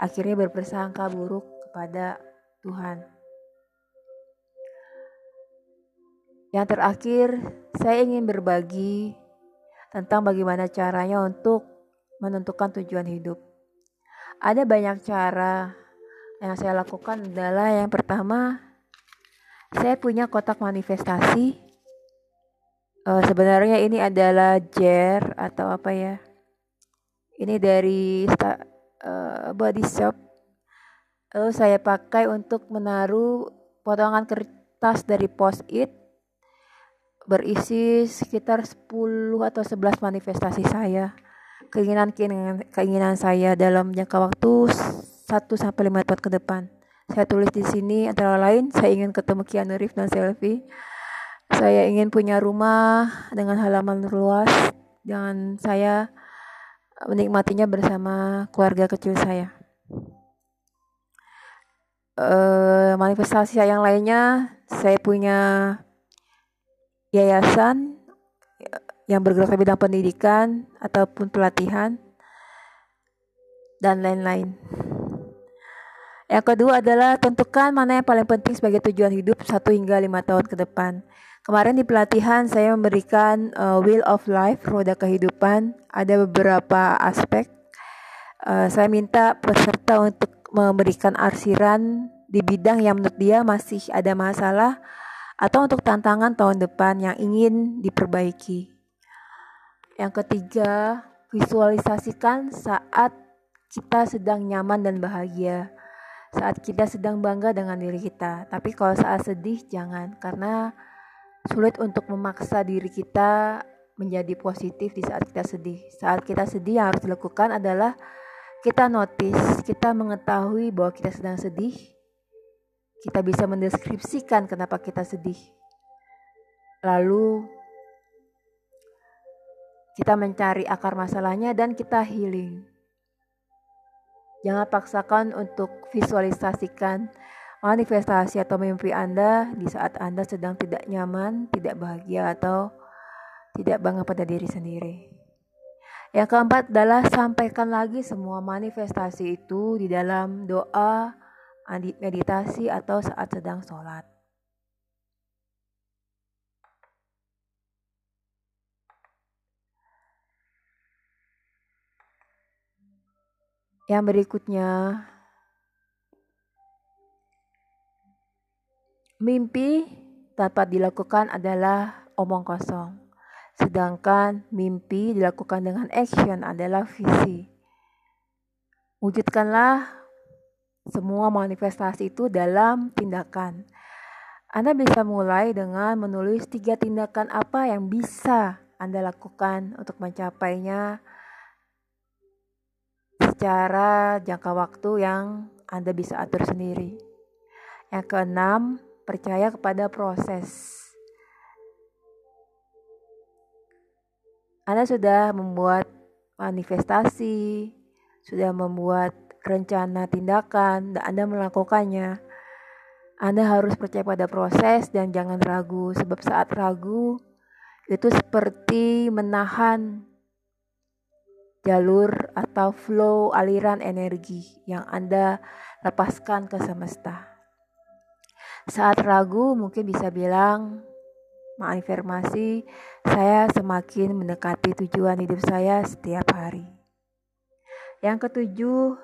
Akhirnya berpersangka buruk kepada Tuhan. Yang terakhir, saya ingin berbagi tentang bagaimana caranya untuk menentukan tujuan hidup. Ada banyak cara yang saya lakukan adalah yang pertama saya punya kotak manifestasi. Uh, sebenarnya ini adalah jar atau apa ya? Ini dari uh, body shop lalu saya pakai untuk menaruh potongan kertas dari post-it berisi sekitar 10 atau 11 manifestasi saya keinginan keinginan, keinginan saya dalam jangka waktu 1 sampai 5 tahun ke depan saya tulis di sini antara lain saya ingin ketemu Keanu Reeves dan selfie saya ingin punya rumah dengan halaman luas. Dengan saya menikmatinya bersama keluarga kecil saya. Uh, manifestasi yang lainnya saya punya yayasan yang bergerak di bidang pendidikan ataupun pelatihan dan lain-lain. Yang kedua adalah tentukan mana yang paling penting sebagai tujuan hidup satu hingga lima tahun ke depan. Kemarin di pelatihan saya memberikan uh, Wheel of Life, roda kehidupan. Ada beberapa aspek. Uh, saya minta peserta untuk memberikan arsiran di bidang yang menurut dia masih ada masalah atau untuk tantangan tahun depan yang ingin diperbaiki. Yang ketiga, visualisasikan saat kita sedang nyaman dan bahagia. Saat kita sedang bangga dengan diri kita. Tapi kalau saat sedih jangan karena sulit untuk memaksa diri kita menjadi positif di saat kita sedih. Saat kita sedih yang harus dilakukan adalah kita notice, kita mengetahui bahwa kita sedang sedih, kita bisa mendeskripsikan kenapa kita sedih. Lalu kita mencari akar masalahnya dan kita healing. Jangan paksakan untuk visualisasikan manifestasi atau mimpi Anda di saat Anda sedang tidak nyaman, tidak bahagia atau tidak bangga pada diri sendiri. Yang keempat adalah sampaikan lagi semua manifestasi itu di dalam doa meditasi atau saat sedang sholat. Yang berikutnya, mimpi dapat dilakukan adalah omong kosong. Sedangkan mimpi dilakukan dengan action adalah visi. Wujudkanlah semua manifestasi itu dalam tindakan. Anda bisa mulai dengan menulis tiga tindakan apa yang bisa Anda lakukan untuk mencapainya secara jangka waktu yang Anda bisa atur sendiri. Yang keenam, percaya kepada proses. Anda sudah membuat manifestasi, sudah membuat rencana tindakan dan Anda melakukannya. Anda harus percaya pada proses dan jangan ragu, sebab saat ragu itu seperti menahan jalur atau flow aliran energi yang Anda lepaskan ke semesta. Saat ragu mungkin bisa bilang, mengafirmasi, saya semakin mendekati tujuan hidup saya setiap hari. Yang ketujuh,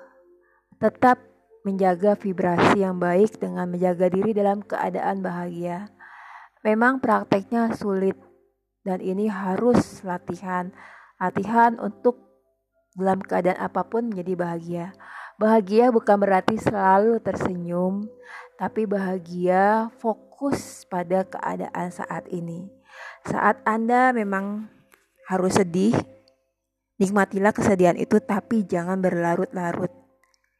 Tetap menjaga vibrasi yang baik dengan menjaga diri dalam keadaan bahagia. Memang prakteknya sulit dan ini harus latihan. Latihan untuk dalam keadaan apa pun menjadi bahagia. Bahagia bukan berarti selalu tersenyum, tapi bahagia fokus pada keadaan saat ini. Saat Anda memang harus sedih, nikmatilah kesedihan itu, tapi jangan berlarut-larut.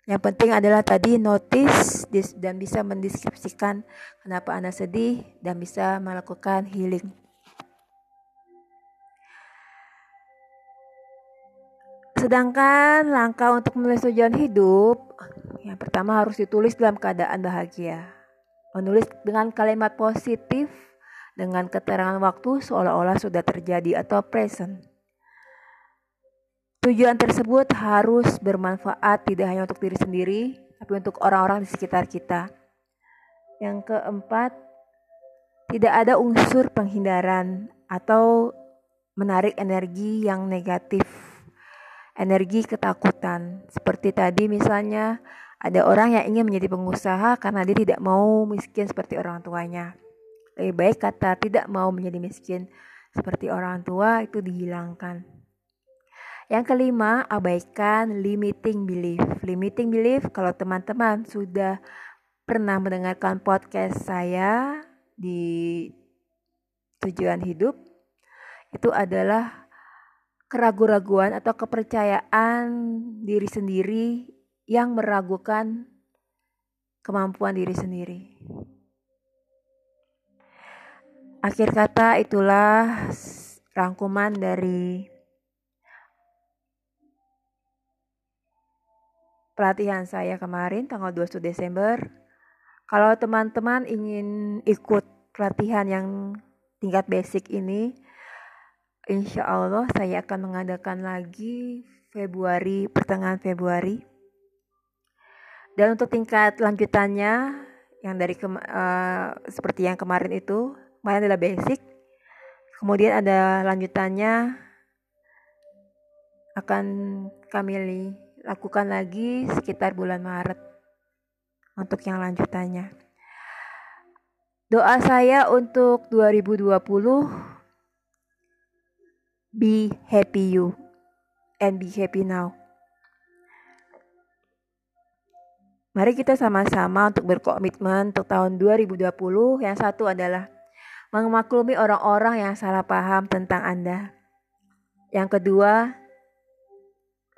Yang penting adalah tadi notice dan bisa mendeskripsikan kenapa Anda sedih dan bisa melakukan healing. Sedangkan langkah untuk menulis tujuan hidup, yang pertama harus ditulis dalam keadaan bahagia. Menulis dengan kalimat positif dengan keterangan waktu seolah-olah sudah terjadi atau present. Tujuan tersebut harus bermanfaat tidak hanya untuk diri sendiri, tapi untuk orang-orang di sekitar kita. Yang keempat, tidak ada unsur penghindaran atau menarik energi yang negatif. Energi ketakutan. Seperti tadi misalnya, ada orang yang ingin menjadi pengusaha karena dia tidak mau miskin seperti orang tuanya. Lebih baik kata tidak mau menjadi miskin seperti orang tua itu dihilangkan. Yang kelima, abaikan limiting belief. Limiting belief kalau teman-teman sudah pernah mendengarkan podcast saya di tujuan hidup itu adalah keraguan-raguan atau kepercayaan diri sendiri yang meragukan kemampuan diri sendiri. Akhir kata itulah rangkuman dari pelatihan saya kemarin tanggal 21 Desember. Kalau teman-teman ingin ikut pelatihan yang tingkat basic ini, insya Allah saya akan mengadakan lagi Februari, pertengahan Februari. Dan untuk tingkat lanjutannya, yang dari uh, seperti yang kemarin itu, kemarin adalah basic. Kemudian ada lanjutannya akan kami lakukan lagi sekitar bulan Maret untuk yang lanjutannya. Doa saya untuk 2020 be happy you and be happy now. Mari kita sama-sama untuk berkomitmen untuk tahun 2020. Yang satu adalah memaklumi orang-orang yang salah paham tentang Anda. Yang kedua,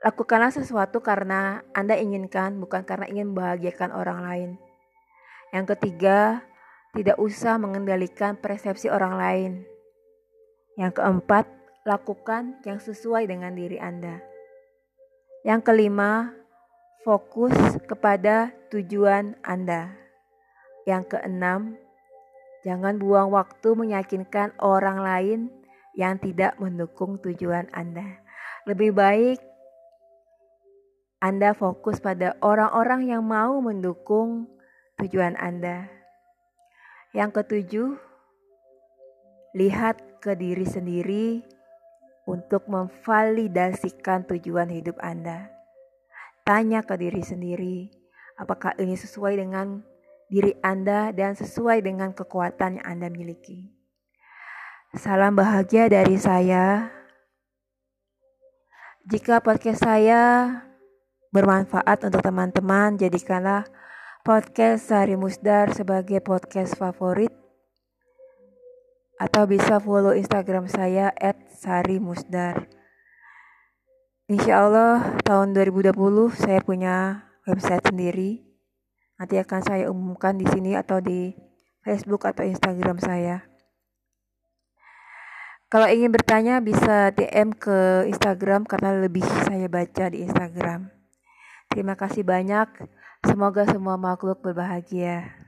lakukanlah sesuatu karena Anda inginkan, bukan karena ingin membahagiakan orang lain. Yang ketiga, tidak usah mengendalikan persepsi orang lain. Yang keempat, lakukan yang sesuai dengan diri Anda. Yang kelima, fokus kepada tujuan Anda. Yang keenam, Jangan buang waktu meyakinkan orang lain yang tidak mendukung tujuan Anda. Lebih baik Anda fokus pada orang-orang yang mau mendukung tujuan Anda. Yang ketujuh, lihat ke diri sendiri untuk memvalidasikan tujuan hidup Anda. Tanya ke diri sendiri, apakah ini sesuai dengan diri Anda dan sesuai dengan kekuatan yang Anda miliki. Salam bahagia dari saya. Jika podcast saya bermanfaat untuk teman-teman, jadikanlah podcast Sari Musdar sebagai podcast favorit atau bisa follow Instagram saya @sari_musdar. Insya Allah tahun 2020 saya punya website sendiri Nanti akan saya umumkan di sini atau di Facebook atau Instagram saya. Kalau ingin bertanya bisa DM ke Instagram karena lebih saya baca di Instagram. Terima kasih banyak. Semoga semua makhluk berbahagia.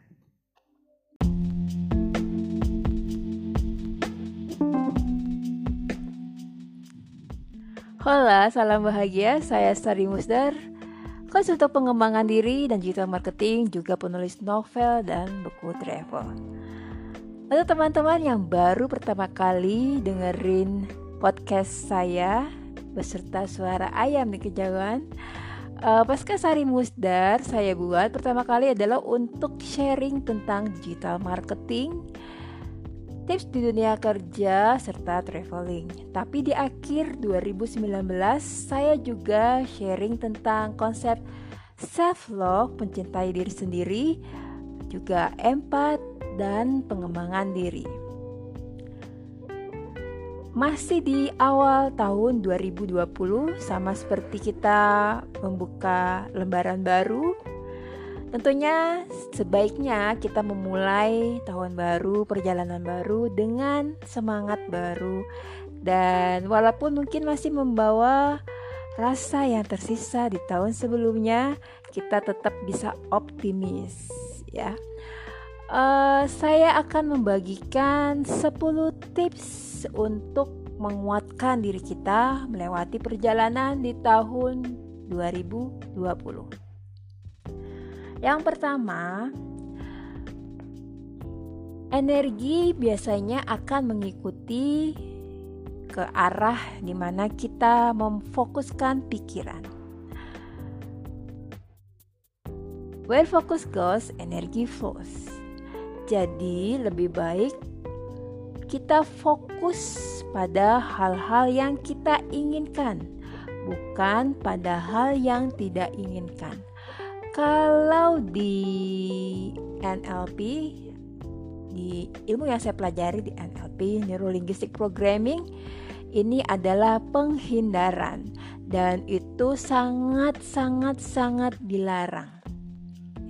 Hola, salam bahagia. Saya Sari Musdar Coach pengembangan diri dan digital marketing, juga penulis novel dan buku travel. Untuk teman-teman yang baru pertama kali dengerin podcast saya beserta suara ayam di kejauhan, uh, Pasca Sari Musdar saya buat pertama kali adalah untuk sharing tentang digital marketing, tips di dunia kerja, serta traveling. Tapi di akhir 2019 saya juga sharing tentang konsep self love, mencintai diri sendiri, juga empat dan pengembangan diri. Masih di awal tahun 2020 sama seperti kita membuka lembaran baru Tentunya sebaiknya kita memulai tahun baru, perjalanan baru dengan semangat baru dan walaupun mungkin masih membawa rasa yang tersisa di tahun sebelumnya, kita tetap bisa optimis ya. Uh, saya akan membagikan 10 tips untuk menguatkan diri kita melewati perjalanan di tahun 2020. Yang pertama, energi biasanya akan mengikuti ke arah di mana kita memfokuskan pikiran. Where focus goes, energy flows. Jadi, lebih baik kita fokus pada hal-hal yang kita inginkan, bukan pada hal yang tidak inginkan. Kalau di NLP, di ilmu yang saya pelajari di NLP, Neuro Linguistic Programming, ini adalah penghindaran dan itu sangat sangat sangat dilarang.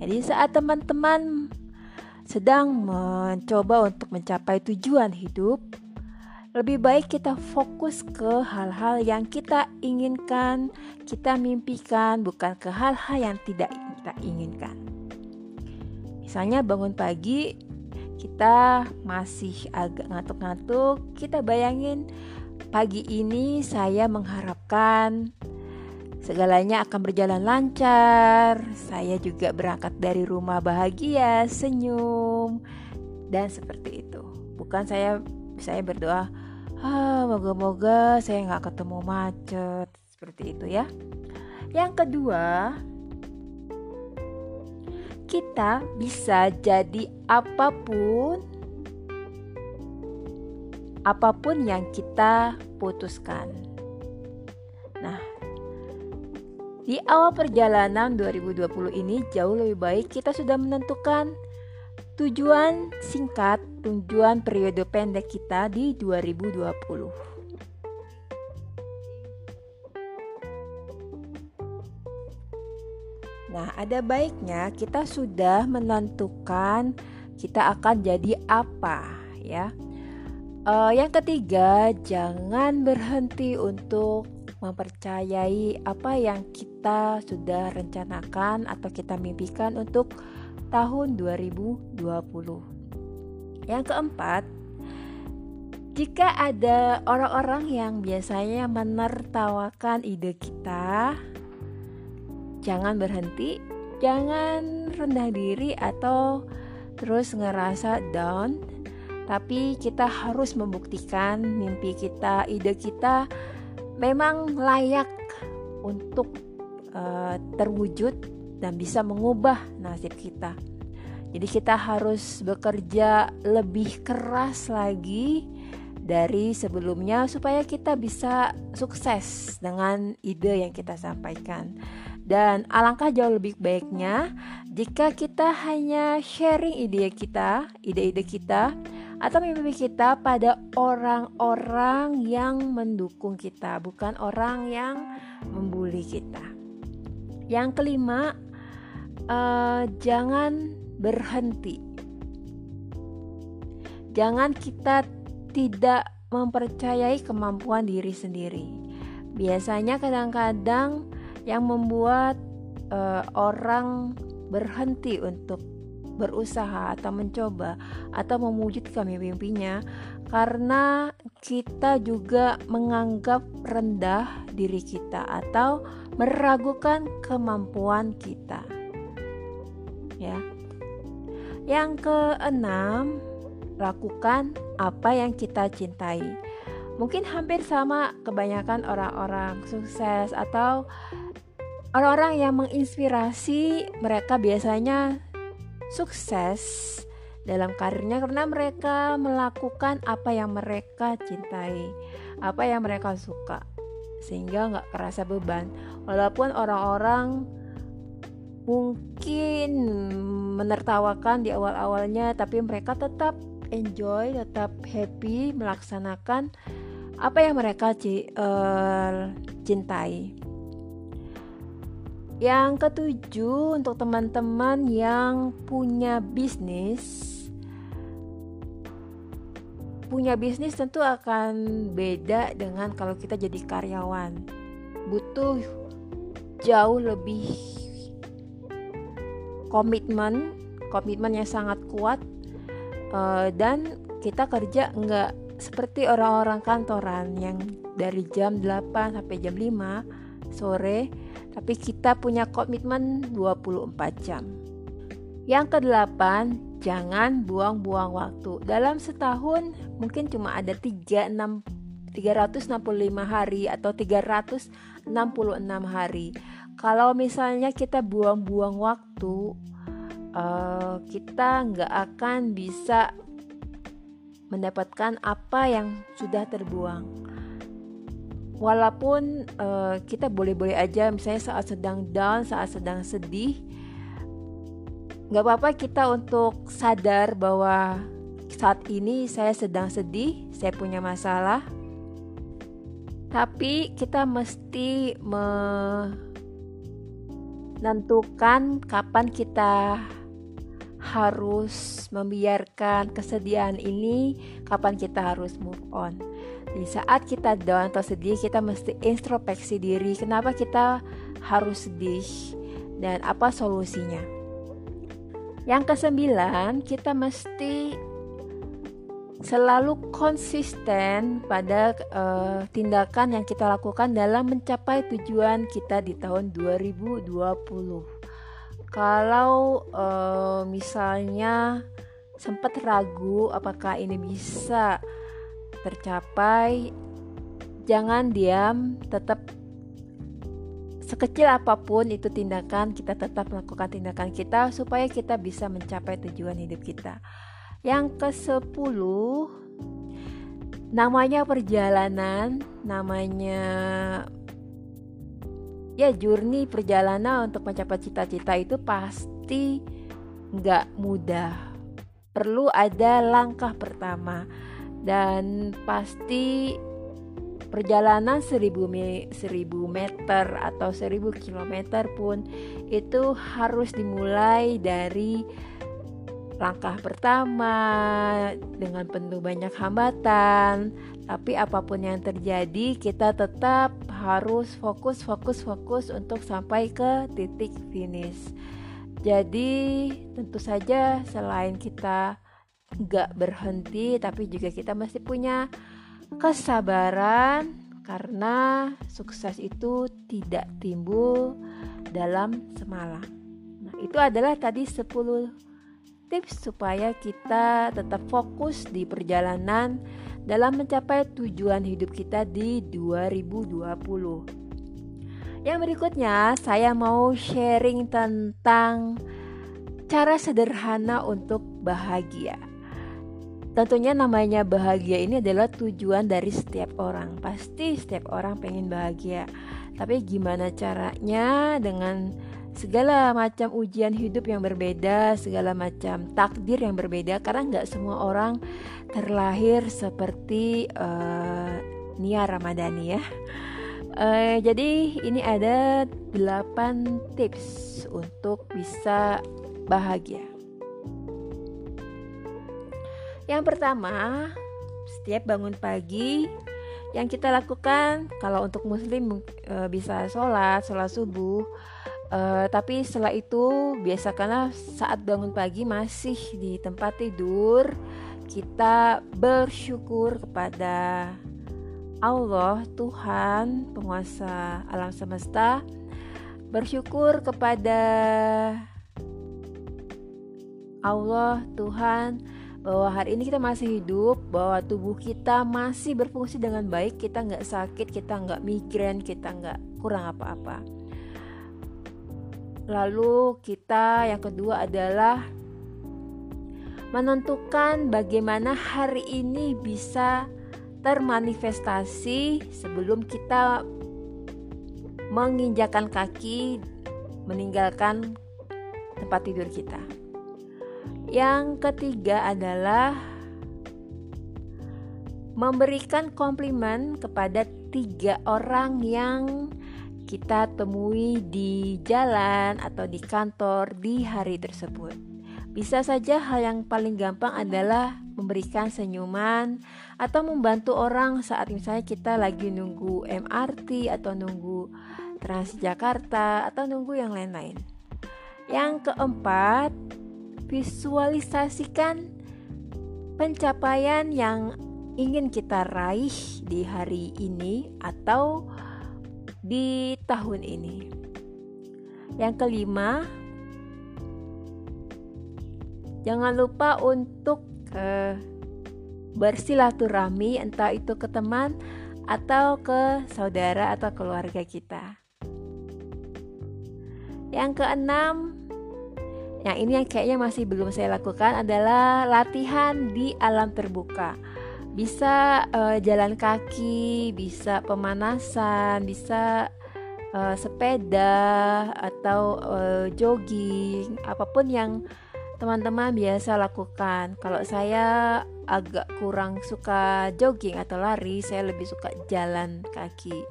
Jadi saat teman-teman sedang mencoba untuk mencapai tujuan hidup, lebih baik kita fokus ke hal-hal yang kita inginkan, kita mimpikan, bukan ke hal-hal yang tidak kita inginkan. Misalnya bangun pagi, kita masih agak ngantuk-ngantuk, kita bayangin Pagi ini saya mengharapkan segalanya akan berjalan lancar. Saya juga berangkat dari rumah bahagia, senyum, dan seperti itu. Bukan saya saya berdoa, ah, moga-moga saya nggak ketemu macet seperti itu ya. Yang kedua, kita bisa jadi apa pun apa pun yang kita putuskan. Nah, di awal perjalanan 2020 ini jauh lebih baik kita sudah menentukan tujuan singkat, tujuan periode pendek kita di 2020. Nah, ada baiknya kita sudah menentukan kita akan jadi apa, ya. Uh, yang ketiga, jangan berhenti untuk mempercayai apa yang kita sudah rencanakan atau kita mimpikan untuk tahun 2020. Yang keempat, jika ada orang-orang yang biasanya menertawakan ide kita, jangan berhenti, jangan rendah diri atau terus ngerasa down tapi kita harus membuktikan mimpi kita, ide kita memang layak untuk uh, terwujud dan bisa mengubah nasib kita. Jadi kita harus bekerja lebih keras lagi dari sebelumnya supaya kita bisa sukses dengan ide yang kita sampaikan. Dan alangkah jauh lebih baiknya jika kita hanya sharing ide kita, ide-ide kita atau mimpi kita pada orang-orang yang mendukung kita, bukan orang yang membuli kita. Yang kelima, uh, jangan berhenti. Jangan kita tidak mempercayai kemampuan diri sendiri. Biasanya kadang-kadang yang membuat uh, orang berhenti untuk berusaha atau mencoba atau mewujudkan mimpi-mimpinya karena kita juga menganggap rendah diri kita atau meragukan kemampuan kita. Ya. Yang keenam, lakukan apa yang kita cintai. Mungkin hampir sama kebanyakan orang-orang sukses atau orang-orang yang menginspirasi mereka biasanya sukses dalam karirnya karena mereka melakukan apa yang mereka cintai, apa yang mereka suka, sehingga nggak kerasa beban. Walaupun orang-orang mungkin menertawakan di awal-awalnya, tapi mereka tetap enjoy, tetap happy melaksanakan apa yang mereka uh, cintai. Yang ketujuh, untuk teman-teman yang punya bisnis, punya bisnis tentu akan beda dengan kalau kita jadi karyawan. Butuh jauh lebih komitmen, komitmen yang sangat kuat, uh, dan kita kerja nggak seperti orang-orang kantoran yang dari jam 8 sampai jam 5 sore tapi kita punya komitmen 24 jam. Yang kedelapan, jangan buang-buang waktu. Dalam setahun mungkin cuma ada 3, 6, 365 hari atau 366 hari. Kalau misalnya kita buang-buang waktu, uh, kita nggak akan bisa mendapatkan apa yang sudah terbuang. walaupun uh, kita boleh-boleh aja misalnya saat sedang down saat sedang sedih nggak apa-apa kita untuk sadar bahwa saat ini saya sedang sedih saya punya masalah tapi kita mesti menentukan kapan kita harus membiarkan kesedihan ini, kapan kita harus move on. Di saat kita down atau sedih, kita mesti introspeksi diri. Kenapa kita harus sedih dan apa solusinya? Yang kesembilan, kita mesti selalu konsisten pada uh, tindakan yang kita lakukan dalam mencapai tujuan kita di tahun 2020. Kalau uh, misalnya sempat ragu apakah ini bisa tercapai, jangan diam, tetap sekecil apa pun itu tindakan, kita tetap melakukan tindakan kita supaya kita bisa mencapai tujuan hidup kita. Yang ke-10 namanya perjalanan, namanya ya journey perjalanan untuk mencapai cita-cita itu pasti nggak mudah. Perlu ada langkah pertama dan pasti perjalanan 1000 me, 1000 meter atau 1000 kilometer pun itu harus dimulai dari langkah pertama dengan penuh banyak hambatan, tapi apa pun yang terjadi kita tetap harus fokus fokus fokus untuk sampai ke titik finish. Jadi tentu saja selain kita nggak berhenti, tapi juga kita masih punya kesabaran karena sukses itu tidak timbul dalam semalam. Nah, itu adalah tadi 10 tips supaya kita tetap fokus di perjalanan dalam mencapai tujuan hidup kita di 2020. Yang berikutnya, saya mau sharing tentang cara sederhana untuk bahagia. Tentunya namanya bahagia ini adalah tujuan dari setiap orang. Pasti setiap orang pengen bahagia. Tapi gimana caranya dengan segala macam ujian hidup yang berbeda, segala macam takdir yang berbeda karena nggak semua orang terlahir seperti uh, Nia Ramadhani ya. Uh, jadi ini ada 8 tips untuk bisa bahagia. Yang pertama, setiap bangun pagi yang kita lakukan kalau untuk muslim uh, bisa sholat, sholat subuh Uh, tapi setelah itu biasakanlah saat bangun pagi masih di tempat tidur kita bersyukur kepada Allah Tuhan penguasa alam semesta. Bersyukur kepada Allah Tuhan bahwa hari ini kita masih hidup bahwa tubuh kita masih berfungsi dengan baik. Kita nggak sakit kita nggak migrain kita nggak kurang apa-apa Lalu kita yang kedua adalah menentukan bagaimana hari ini bisa termanifestasi sebelum kita menginjakan kaki meninggalkan tempat tidur kita. Yang ketiga adalah memberikan komplimen kepada tiga orang yang kita temui di jalan atau di kantor di hari tersebut. Bisa saja hal yang paling gampang adalah memberikan senyuman atau membantu orang saat misalnya kita lagi nunggu MRT atau nunggu Transjakarta atau nunggu yang lain-lain. Yang keempat, visualisasikan pencapaian yang ingin kita raih di hari ini atau di tahun ini. Yang kelima, jangan lupa untuk uh, bersilaturahmi entah itu ke teman atau ke saudara atau keluarga kita. Yang keenam, yang ini yang kayaknya masih belum saya lakukan adalah latihan di alam terbuka. Bisa uh, jalan kaki, bisa pemanasan, bisa uh, sepeda atau uh, jogging, apa pun yang teman-teman biasa lakukan. Kalau saya agak kurang suka jogging atau lari, saya lebih suka jalan kaki.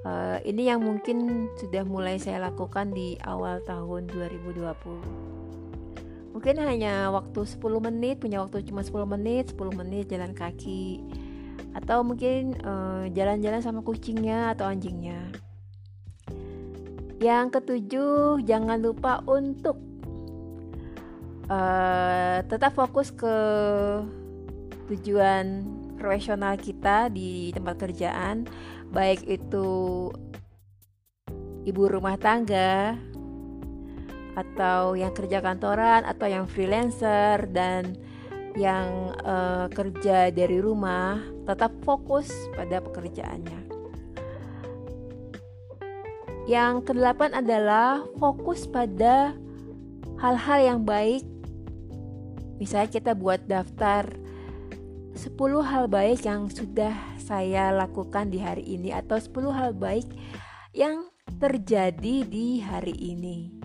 Uh, ini yang mungkin sudah mulai saya lakukan di awal tahun 2020 mungkin hanya waktu 10 menit punya waktu cuma 10 menit 10 menit jalan kaki. Atau mungkin eh, jalan-jalan sama kucingnya atau anjingnya. Yang ketujuh jangan lupa untuk uh, tetap fokus ke tujuan profesional kita di tempat kerjaan. Baik itu ibu rumah tangga atau yang kerja kantoran atau yang freelancer dan yang uh, kerja dari rumah tetap fokus pada pekerjaannya. Yang kedelapan adalah fokus pada hal-hal yang baik. Misalnya kita buat daftar 10 hal baik yang sudah saya lakukan di hari ini atau 10 hal baik yang terjadi di hari ini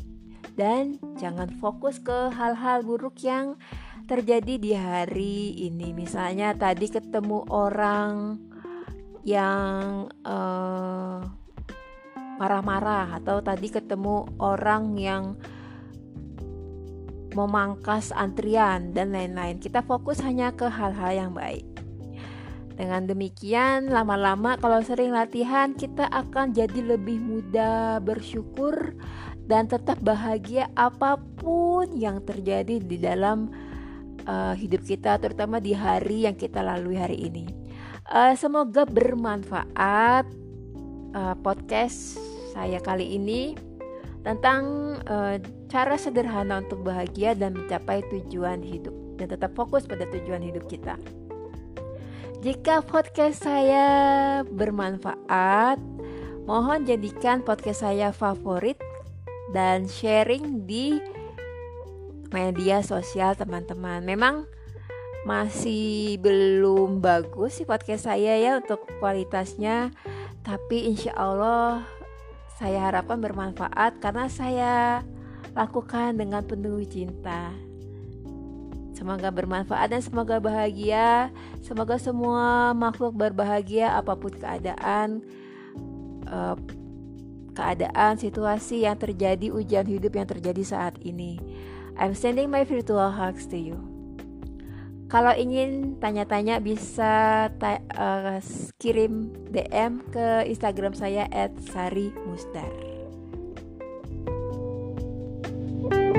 dan jangan fokus ke hal-hal buruk yang terjadi di hari ini. Misalnya tadi ketemu orang yang eh, marah-marah atau tadi ketemu orang yang memangkas antrian dan lain-lain. Kita fokus hanya ke hal-hal yang baik. Dengan demikian, lama-lama kalau sering latihan, kita akan jadi lebih mudah bersyukur dan tetap bahagia apa pun yang terjadi di dalam uh, hidup kita terutama di hari yang kita lalui hari ini. Uh, semoga bermanfaat uh, podcast saya kali ini tentang uh, cara sederhana untuk bahagia dan mencapai tujuan hidup dan tetap fokus pada tujuan hidup kita. Jika podcast saya bermanfaat, mohon jadikan podcast saya favorit dan sharing di media sosial teman-teman. Memang masih belum bagus sih podcast saya ya untuk kualitasnya, tapi insya Allah saya harapkan bermanfaat karena saya lakukan dengan penuh cinta. Semoga bermanfaat dan semoga bahagia. Semoga semua makhluk berbahagia apa pun keadaan. Uh, keadaan, situasi yang terjadi, ujian hidup yang terjadi saat ini. I'm sending my virtual hugs to you. Kalau ingin tanya-tanya bisa ta uh, kirim DM ke Instagram saya @sari_mustar. thank you